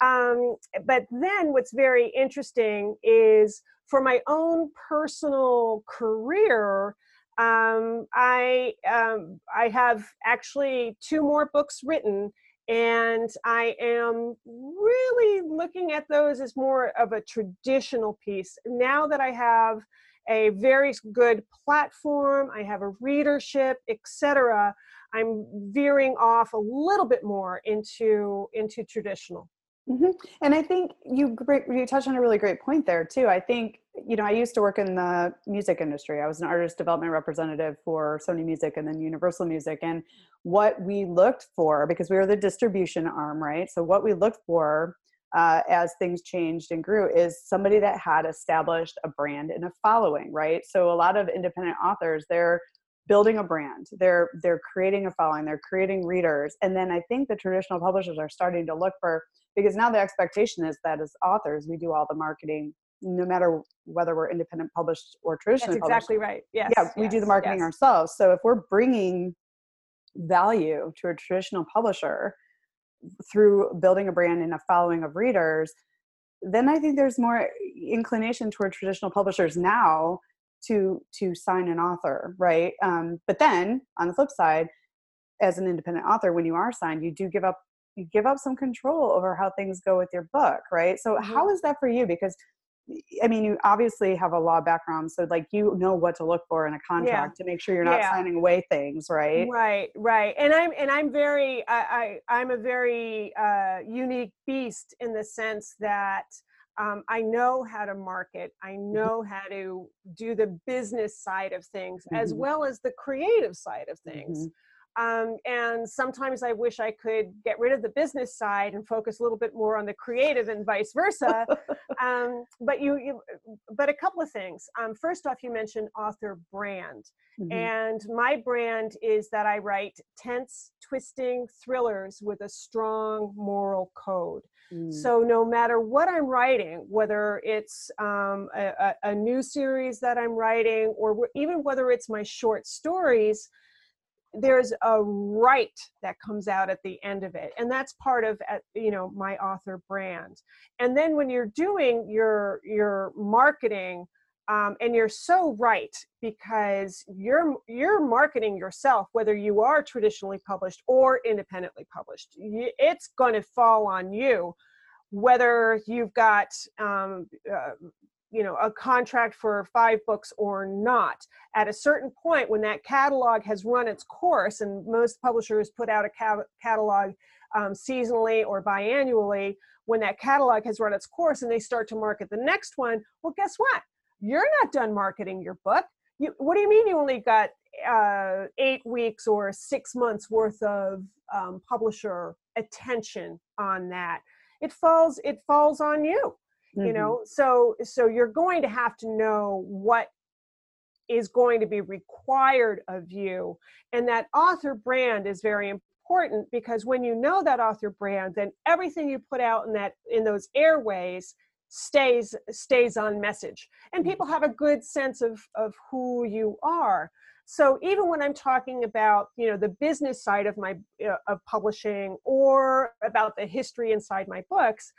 Um, but then what's very interesting is for my own personal career, um, I um, I have actually two more books written, and I am really looking at those as more of a traditional piece. Now that I have a very good platform, I have a readership, etc. I'm veering off a little bit more into into traditional. Mm-hmm. And I think you you touched on a really great point there too. I think you know I used to work in the music industry. I was an artist development representative for Sony Music and then Universal Music. And what we looked for, because we were the distribution arm, right? So what we looked for uh, as things changed and grew is somebody that had established a brand and a following, right? So a lot of independent authors, they're building a brand they're they're creating a following they're creating readers and then i think the traditional publishers are starting to look for because now the expectation is that as authors we do all the marketing no matter whether we're independent published or traditionally That's exactly right yes yeah we yes, do the marketing yes. ourselves so if we're bringing value to a traditional publisher through building a brand and a following of readers then i think there's more inclination toward traditional publishers now to to sign an author right? Um, but then on the flip side as an independent author when you are signed you do give up you give up some control over how things go with your book right? So mm-hmm. how is that for you? Because I mean, you obviously have a law background, so like you know what to look for in a contract yeah. to make sure you're not yeah. signing away things, right? Right, right. And I'm and I'm very I, I am a very uh, unique beast in the sense that um, I know how to market. I mm-hmm. know how to do the business side of things mm-hmm. as well as the creative side of things. Mm-hmm. Um, and sometimes I wish I could get rid of the business side and focus a little bit more on the creative and vice versa. um, but you, you, but a couple of things. Um, first off, you mentioned author brand, mm-hmm. and my brand is that I write tense, twisting thrillers with a strong moral code. Mm. So no matter what I'm writing, whether it's um, a, a, new series that I'm writing, or even whether it's my short stories, there's a right that comes out at the end of it and that's part of you know my author brand. And then when you're doing your your marketing um, and you're so right because you're you're marketing yourself whether you are traditionally published or independently published it's going to fall on you whether you've got um, uh, you know a contract for five books or not. At a certain point when that catalog has run its course and most publishers put out a catalog um, seasonally or biannually when that catalog has run its course and they start to market the next one well guess what? You're not done marketing your book. You, what do you mean you only got uh, eight weeks or six months worth of um, publisher attention on that? It falls it falls on you mm-hmm. you know so so you're going to have to know what is going to be required of you and that author brand is very important because when you know that author brand then everything you put out in that in those airways stays stays on message and mm-hmm. people have a good sense of of who you are so even when i'm talking about you know the business side of my uh, of publishing or about the history inside my books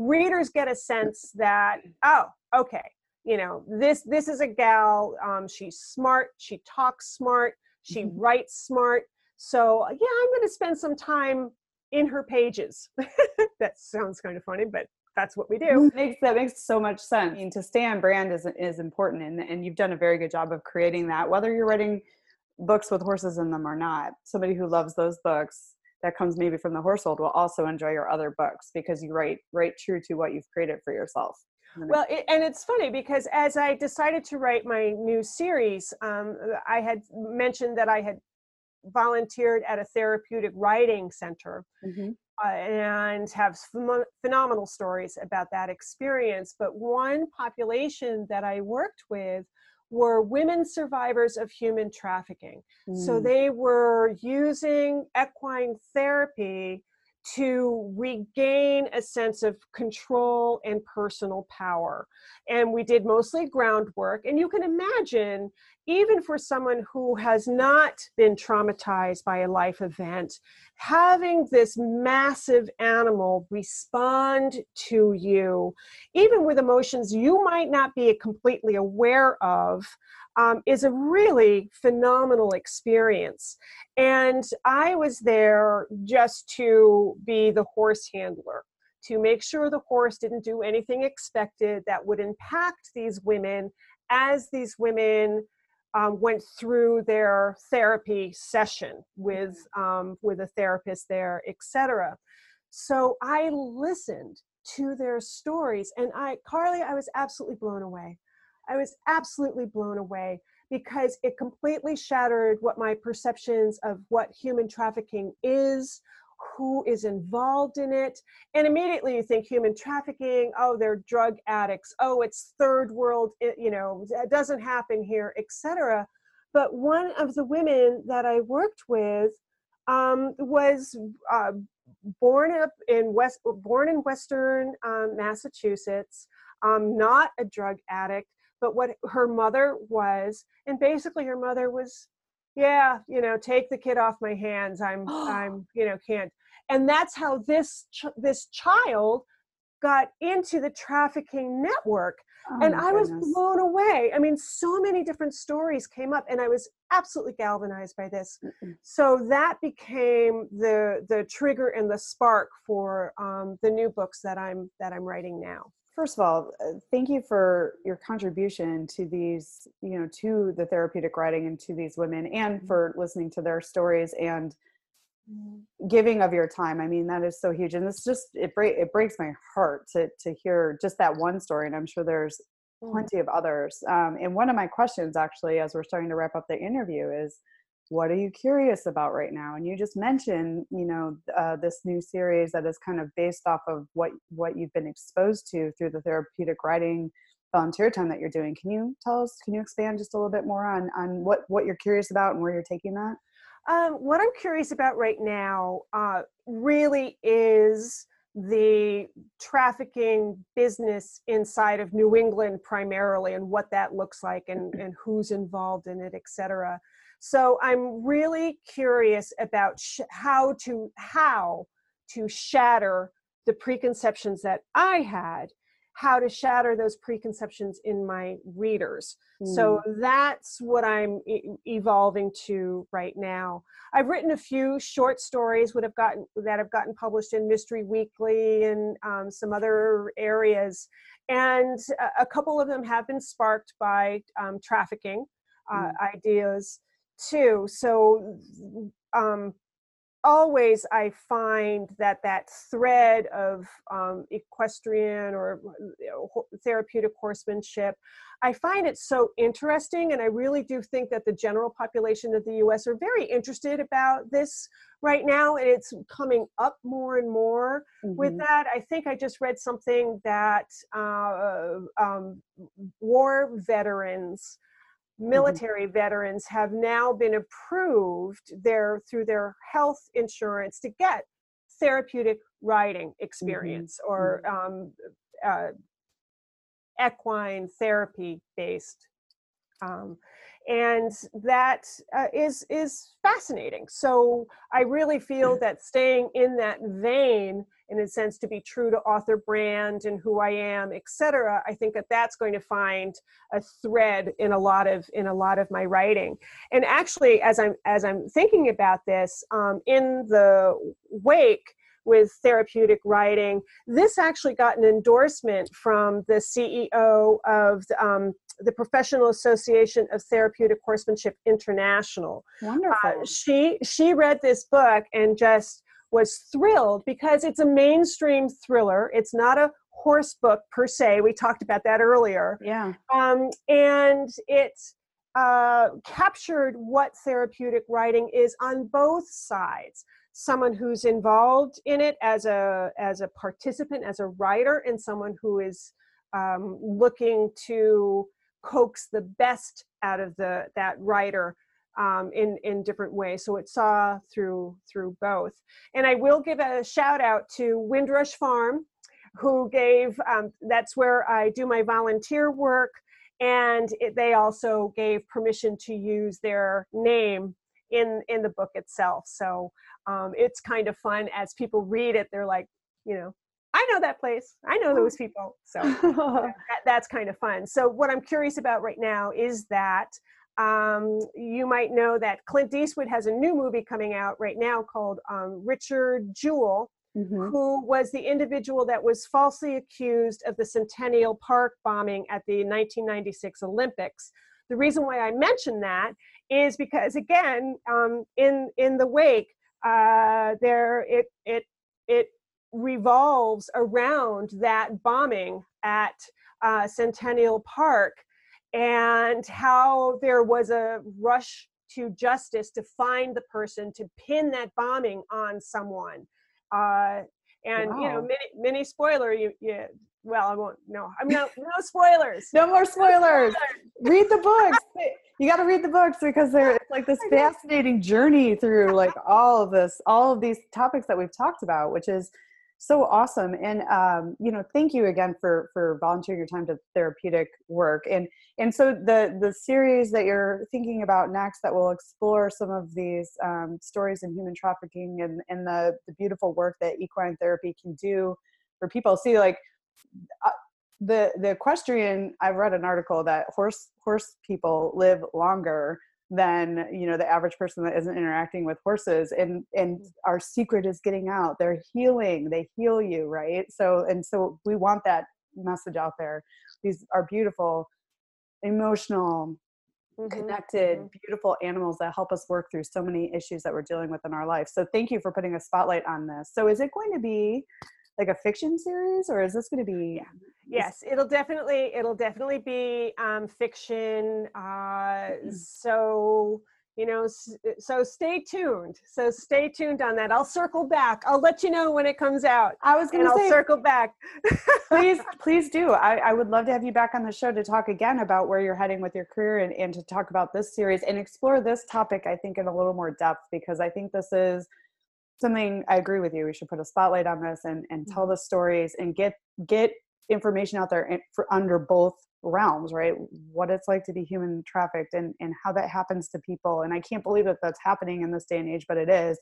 readers get a sense that oh okay you know this this is a gal um, she's smart she talks smart she mm-hmm. writes smart. So yeah i'm going to spend some time in her pages. That sounds kind of funny but that's what we do. Makes that makes so much sense. I mean, to stay on brand is is important and, and you've done a very good job of creating that whether you're writing books with horses in them or not. Somebody who loves those books that comes maybe from the horse world will also enjoy your other books because you write write true to what you've created for yourself well it, and it's funny because as i decided to write my new series um, i had mentioned that i had volunteered at a therapeutic riding center mm-hmm. uh, and have ph- phenomenal stories about that experience but one population that i worked with were women survivors of human trafficking. Mm. So they were using equine therapy to regain a sense of control and personal power. And we did mostly groundwork. And you can imagine, even for someone who has not been traumatized by a life event, having this massive animal respond to you, even with emotions you might not be completely aware of, um, is a really phenomenal experience. And I was there just to be the horse handler, to make sure the horse didn't do anything expected that would impact these women as these women um, went through their therapy session with um, with a therapist there, etc. So I listened to their stories, and I, Carly, I was absolutely blown away. I was absolutely blown away because it completely shattered what my perceptions of what human trafficking is, who is involved in it. And immediately you think human trafficking, oh, they're drug addicts, oh, it's third world, you know, it doesn't happen here, etc. But one of the women that I worked with um, was uh, born up in West, born in Western um, Massachusetts, um, not a drug addict, but what her mother was and basically her mother was yeah you know take the kid off my hands i'm i'm you know can't and that's how this ch- this child got into the trafficking network oh and i was blown away. I mean so many different stories came up and i was absolutely galvanized by this. Mm-mm. so that became the the trigger and the spark for um, the new books that i'm that i'm writing now first of all, uh, thank you for your contribution to these, you know, to the therapeutic riding and to these women and mm-hmm. for listening to their stories and mm-hmm. giving of your time. I mean, that is so huge. And this just, it, break, it breaks my heart to, to hear just that one story. And I'm sure there's mm. plenty of others. Um, and one of my questions actually, as we're starting to wrap up the interview is, what are you curious about right now? And you just mentioned you know uh, this new series that is kind of based off of what what you've been exposed to through the therapeutic riding volunteer time that you're doing. Can you tell us can you expand just a little bit more on on what what you're curious about and where you're taking that? Um, what i'm curious about right now uh, really is the trafficking business inside of New England primarily and what that looks like and, and who's involved in it, et cetera. So I'm really curious about sh- how to how to shatter the preconceptions that I had, how to shatter those preconceptions in my readers. Mm. So that's what I'm e- evolving to right now. I've written a few short stories would have gotten that have gotten published in Mystery Weekly and um, some other areas, and a, a, couple of them have been sparked by um, trafficking uh, mm. ideas too. So um, always I find that that thread of um, equestrian or you know, therapeutic horsemanship, I find it so interesting, and I really do think that the general population of the U.S. are very interested about this right now, and it's coming up more and more. Mm-hmm. With that, I think I just read something that uh, um, war veterans. Military mm-hmm. veterans have now been approved their through their health insurance to get therapeutic riding mm-hmm. experience mm-hmm. or um, uh, equine therapy based um, and that uh, is is fascinating so i really feel that staying in that vein in a sense to be true to author brand and who i am etc i think that that's going to find a thread in a lot of in a lot of my writing and actually as i'm as i'm thinking about this um, in the wake with therapeutic riding. This actually got an endorsement from the CEO of um, the Professional Association of Therapeutic Horsemanship International. Wonderful. Uh, she she read this book and just was thrilled because it's a mainstream thriller. It's not a horse book per se. We talked about that earlier. Yeah. Um, and it uh, captured what therapeutic riding is on both sides. Someone who's involved in it as a as a participant, as a writer, and someone who is um, looking to coax the best out of the that writer um, in in different ways. So it saw through through both. And I will give a shout out to Windrush Farm, who gave um, that's where I do my volunteer work, and it, they also gave permission to use their name in in the book itself. So um, it's kind of fun as people read it. They're like, you know, I know that place. I know those people. So that, that's kind of fun. So what I'm curious about right now is that um, you might know that Clint Eastwood has a new movie coming out right now called um, Richard Jewell, mm-hmm. who was the individual that was falsely accused of the Centennial Park bombing at the 1996 Olympics. The reason why I mention that is because, again, um, in in the wake, uh, there it it it revolves around that bombing at uh, Centennial Park and how there was a rush to justice to find the person to pin that bombing on someone. Uh, and wow. you know, many spoiler. You, you well, I won't. No, I'm no no spoilers. no more spoilers. read the books. You got to read the books because they're it's like this fascinating journey through like all of this, all of these topics that we've talked about, which is so awesome and um, you know thank you again for for volunteering your time to therapeutic work and and so the the series that you're thinking about next that will explore some of these um, stories in human trafficking and and the the beautiful work that equine therapy can do for people see like uh, the the equestrian i've read an article that horse horse people live longer than you know the average person that isn't interacting with horses and and mm. our secret is getting out they're healing they heal you right so and so we want that message out there these are beautiful emotional mm-hmm. connected mm-hmm. beautiful animals that help us work through so many issues that we're dealing with in our life so thank you for putting a spotlight on this so is it going to be like a fiction series or is this going to be yeah. yes it'll definitely it'll definitely be um, fiction uh, mm. so you know so stay tuned so stay tuned on that i'll circle back i'll let you know when it comes out i was gonna say, i'll circle back please please do I, I would love to have you back on the show to talk again about where you're heading with your career and, and to talk about this series and explore this topic i think in a little more depth because i think this is something i agree with you we should put a spotlight on this and and tell mm-hmm. the stories and get get information out there for under both realms right what it's like to be human trafficked and and how that happens to people and i can't believe that that's happening in this day and age but it is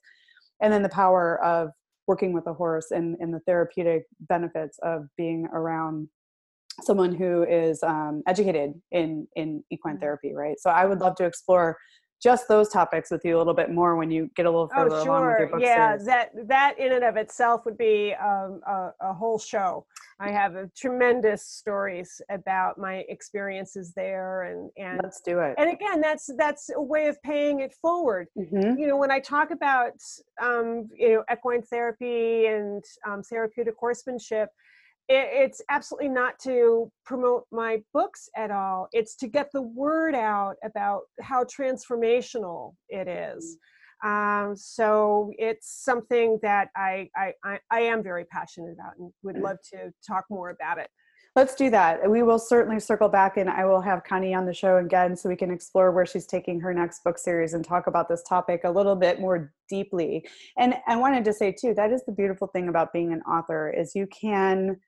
and then the power of working with a horse and, and the therapeutic benefits of being around someone who is um, educated in in equine mm-hmm. therapy right so i would love to explore just those topics with you a little bit more when you get a little further oh, sure. along with your book yeah series. that that in and of itself would be um, a, a, whole show i have a tremendous stories about my experiences there and and let's do it and again that's that's a way of paying it forward mm-hmm. you know when i talk about um, you know equine therapy and um, therapeutic horsemanship it's absolutely not to promote my books at all. It's to get the word out about how transformational it is. Mm. Um, so it's something that I, I, I, am very passionate about and would mm. love to talk more about it. Let's do that. We will certainly circle back and I will have Connie on the show again so we can explore where she's taking her next book series and talk about this topic a little bit more deeply. And I wanted to say too, that is the beautiful thing about being an author is you can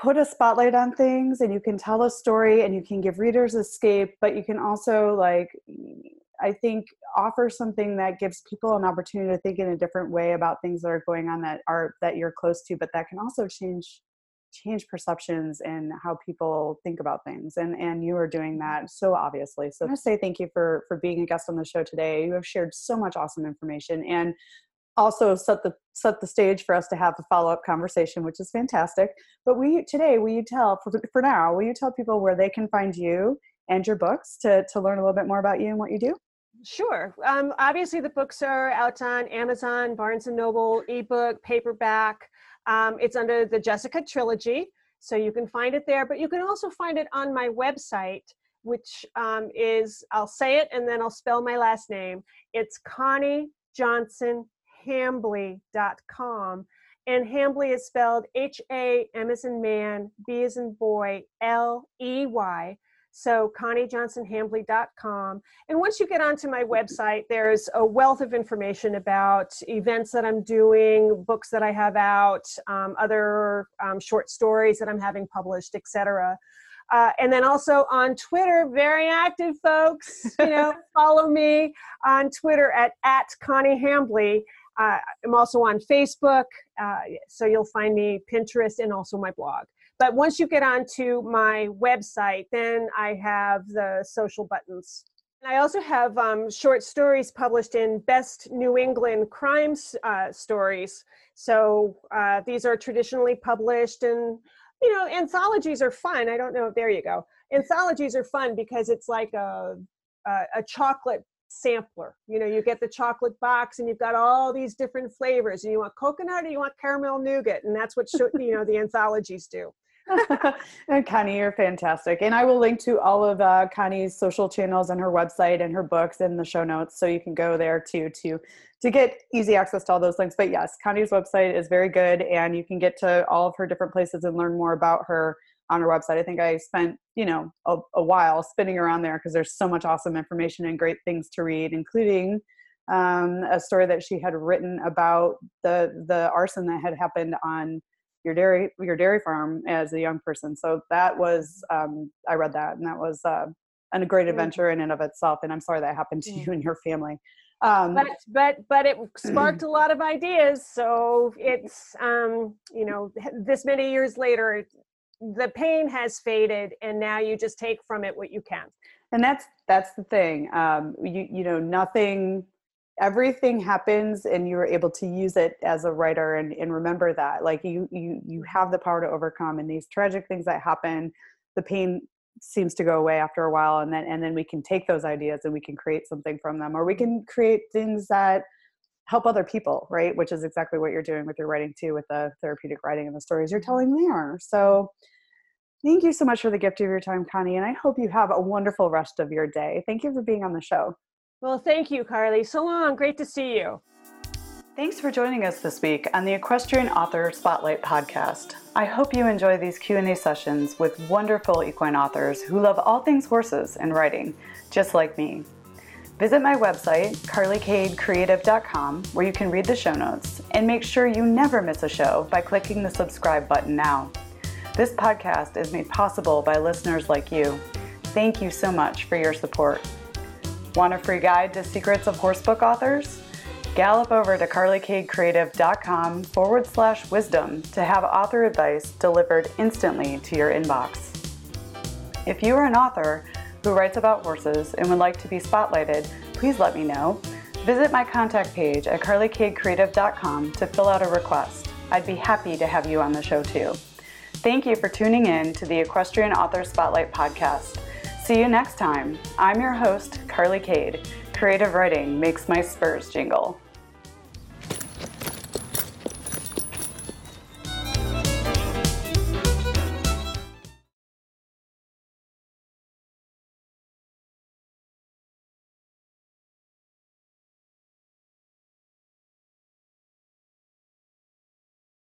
put a spotlight on things and you can tell a story and you can give readers escape but you can also like i think offer something that gives people an opportunity to think in a different way about things that are going on that are that you're close to but that can also change change perceptions and how people think about things and and you are doing that so obviously. So i want to say thank you for for being a guest on the show today. You have shared so much awesome information and also set the set the stage for us to have a follow-up conversation which is fantastic but we today will you tell for, for now will you tell people where they can find you and your books to to learn a little bit more about you and what you do Sure. Um, obviously, the books are out on Amazon, Barnes and Noble, ebook, paperback. Um, it's under the Jessica Trilogy, so you can find it there. But you can also find it on my website, which um, is I'll say it and then I'll spell my last name. It's Connie Johnson hambley.com. And Hambley is spelled H A M as in man, B as in boy, L E Y. So ConnieJohnsonHambley.com. And once you get onto my website, there's a wealth of information about events that I'm doing, books that I have out, um, other um, short stories that I'm having published, etc. Uh, and then also on Twitter, very active folks. You know, follow me on Twitter at at Connie Hambley. Uh, I'm also on Facebook, uh, so you'll find me Pinterest and also my blog. But once you get onto my website, then I have the social buttons. I also have um, short stories published in Best New England Crime uh, Stories. So uh, these are traditionally published, and you know, anthologies are fun. I don't know. There you go. Anthologies are fun because it's like a a, a chocolate sampler. You know, you get the chocolate box and you've got all these different flavors and you want coconut or you want caramel nougat. And that's what, you know, the anthologies do. and Connie, you're fantastic. And I will link to all of uh, Connie's social channels and her website and her books in the show notes. So you can go there too, to, to get easy access to all those links. But yes, Connie's website is very good and you can get to all of her different places and learn more about her on her website. I think I spent, you know, a, a while spinning around there because there's so much awesome information and great things to read, including um, a story that she had written about the the arson that had happened on your dairy your dairy farm as a young person. So that was um, I read that and that was uh, a great adventure in and of itself. And I'm sorry that happened to you and your family. Um, but but but it sparked a lot of ideas. So it's um, you know this many years later, the pain has faded and now you just take from it what you can. And that's that's the thing um, you you know nothing everything happens and you're able to use it as a writer and, and remember that. Like you you you have the power to overcome and these tragic things that happen the pain seems to go away after a while and then and then we can take those ideas and we can create something from them or we can create things that help other people right which is exactly what you're doing with your writing too with the therapeutic riding and the stories you're mm-hmm. telling there so Thank you so much for the gift of your time, Connie, and I hope you have a wonderful rest of your day. Thank you for being on the show. Well, thank you, Carly. So long. Great to see you. Thanks for joining us this week on the Equestrian Author Spotlight podcast. I hope you enjoy these Q&A sessions with wonderful equine authors who love all things horses and writing, just like me. Visit my website, carlykadecreative.com, where you can read the show notes, and make sure you never miss a show by clicking the subscribe button now. This podcast is made possible by listeners like you. Thank you so much for your support. Want a free guide to secrets of horsebook authors? Gallop over to carlykadecreative.com forward slash wisdom to have author advice delivered instantly to your inbox. If you are an author who writes about horses and would like to be spotlighted, please let me know. Visit my contact page at carlykadecreative.com to fill out a request. I'd be happy to have you on the show too. Thank you for tuning in to the Equestrian Author Spotlight podcast. See you next time. I'm your host, Carly Kade. Creative writing makes my spurs jingle.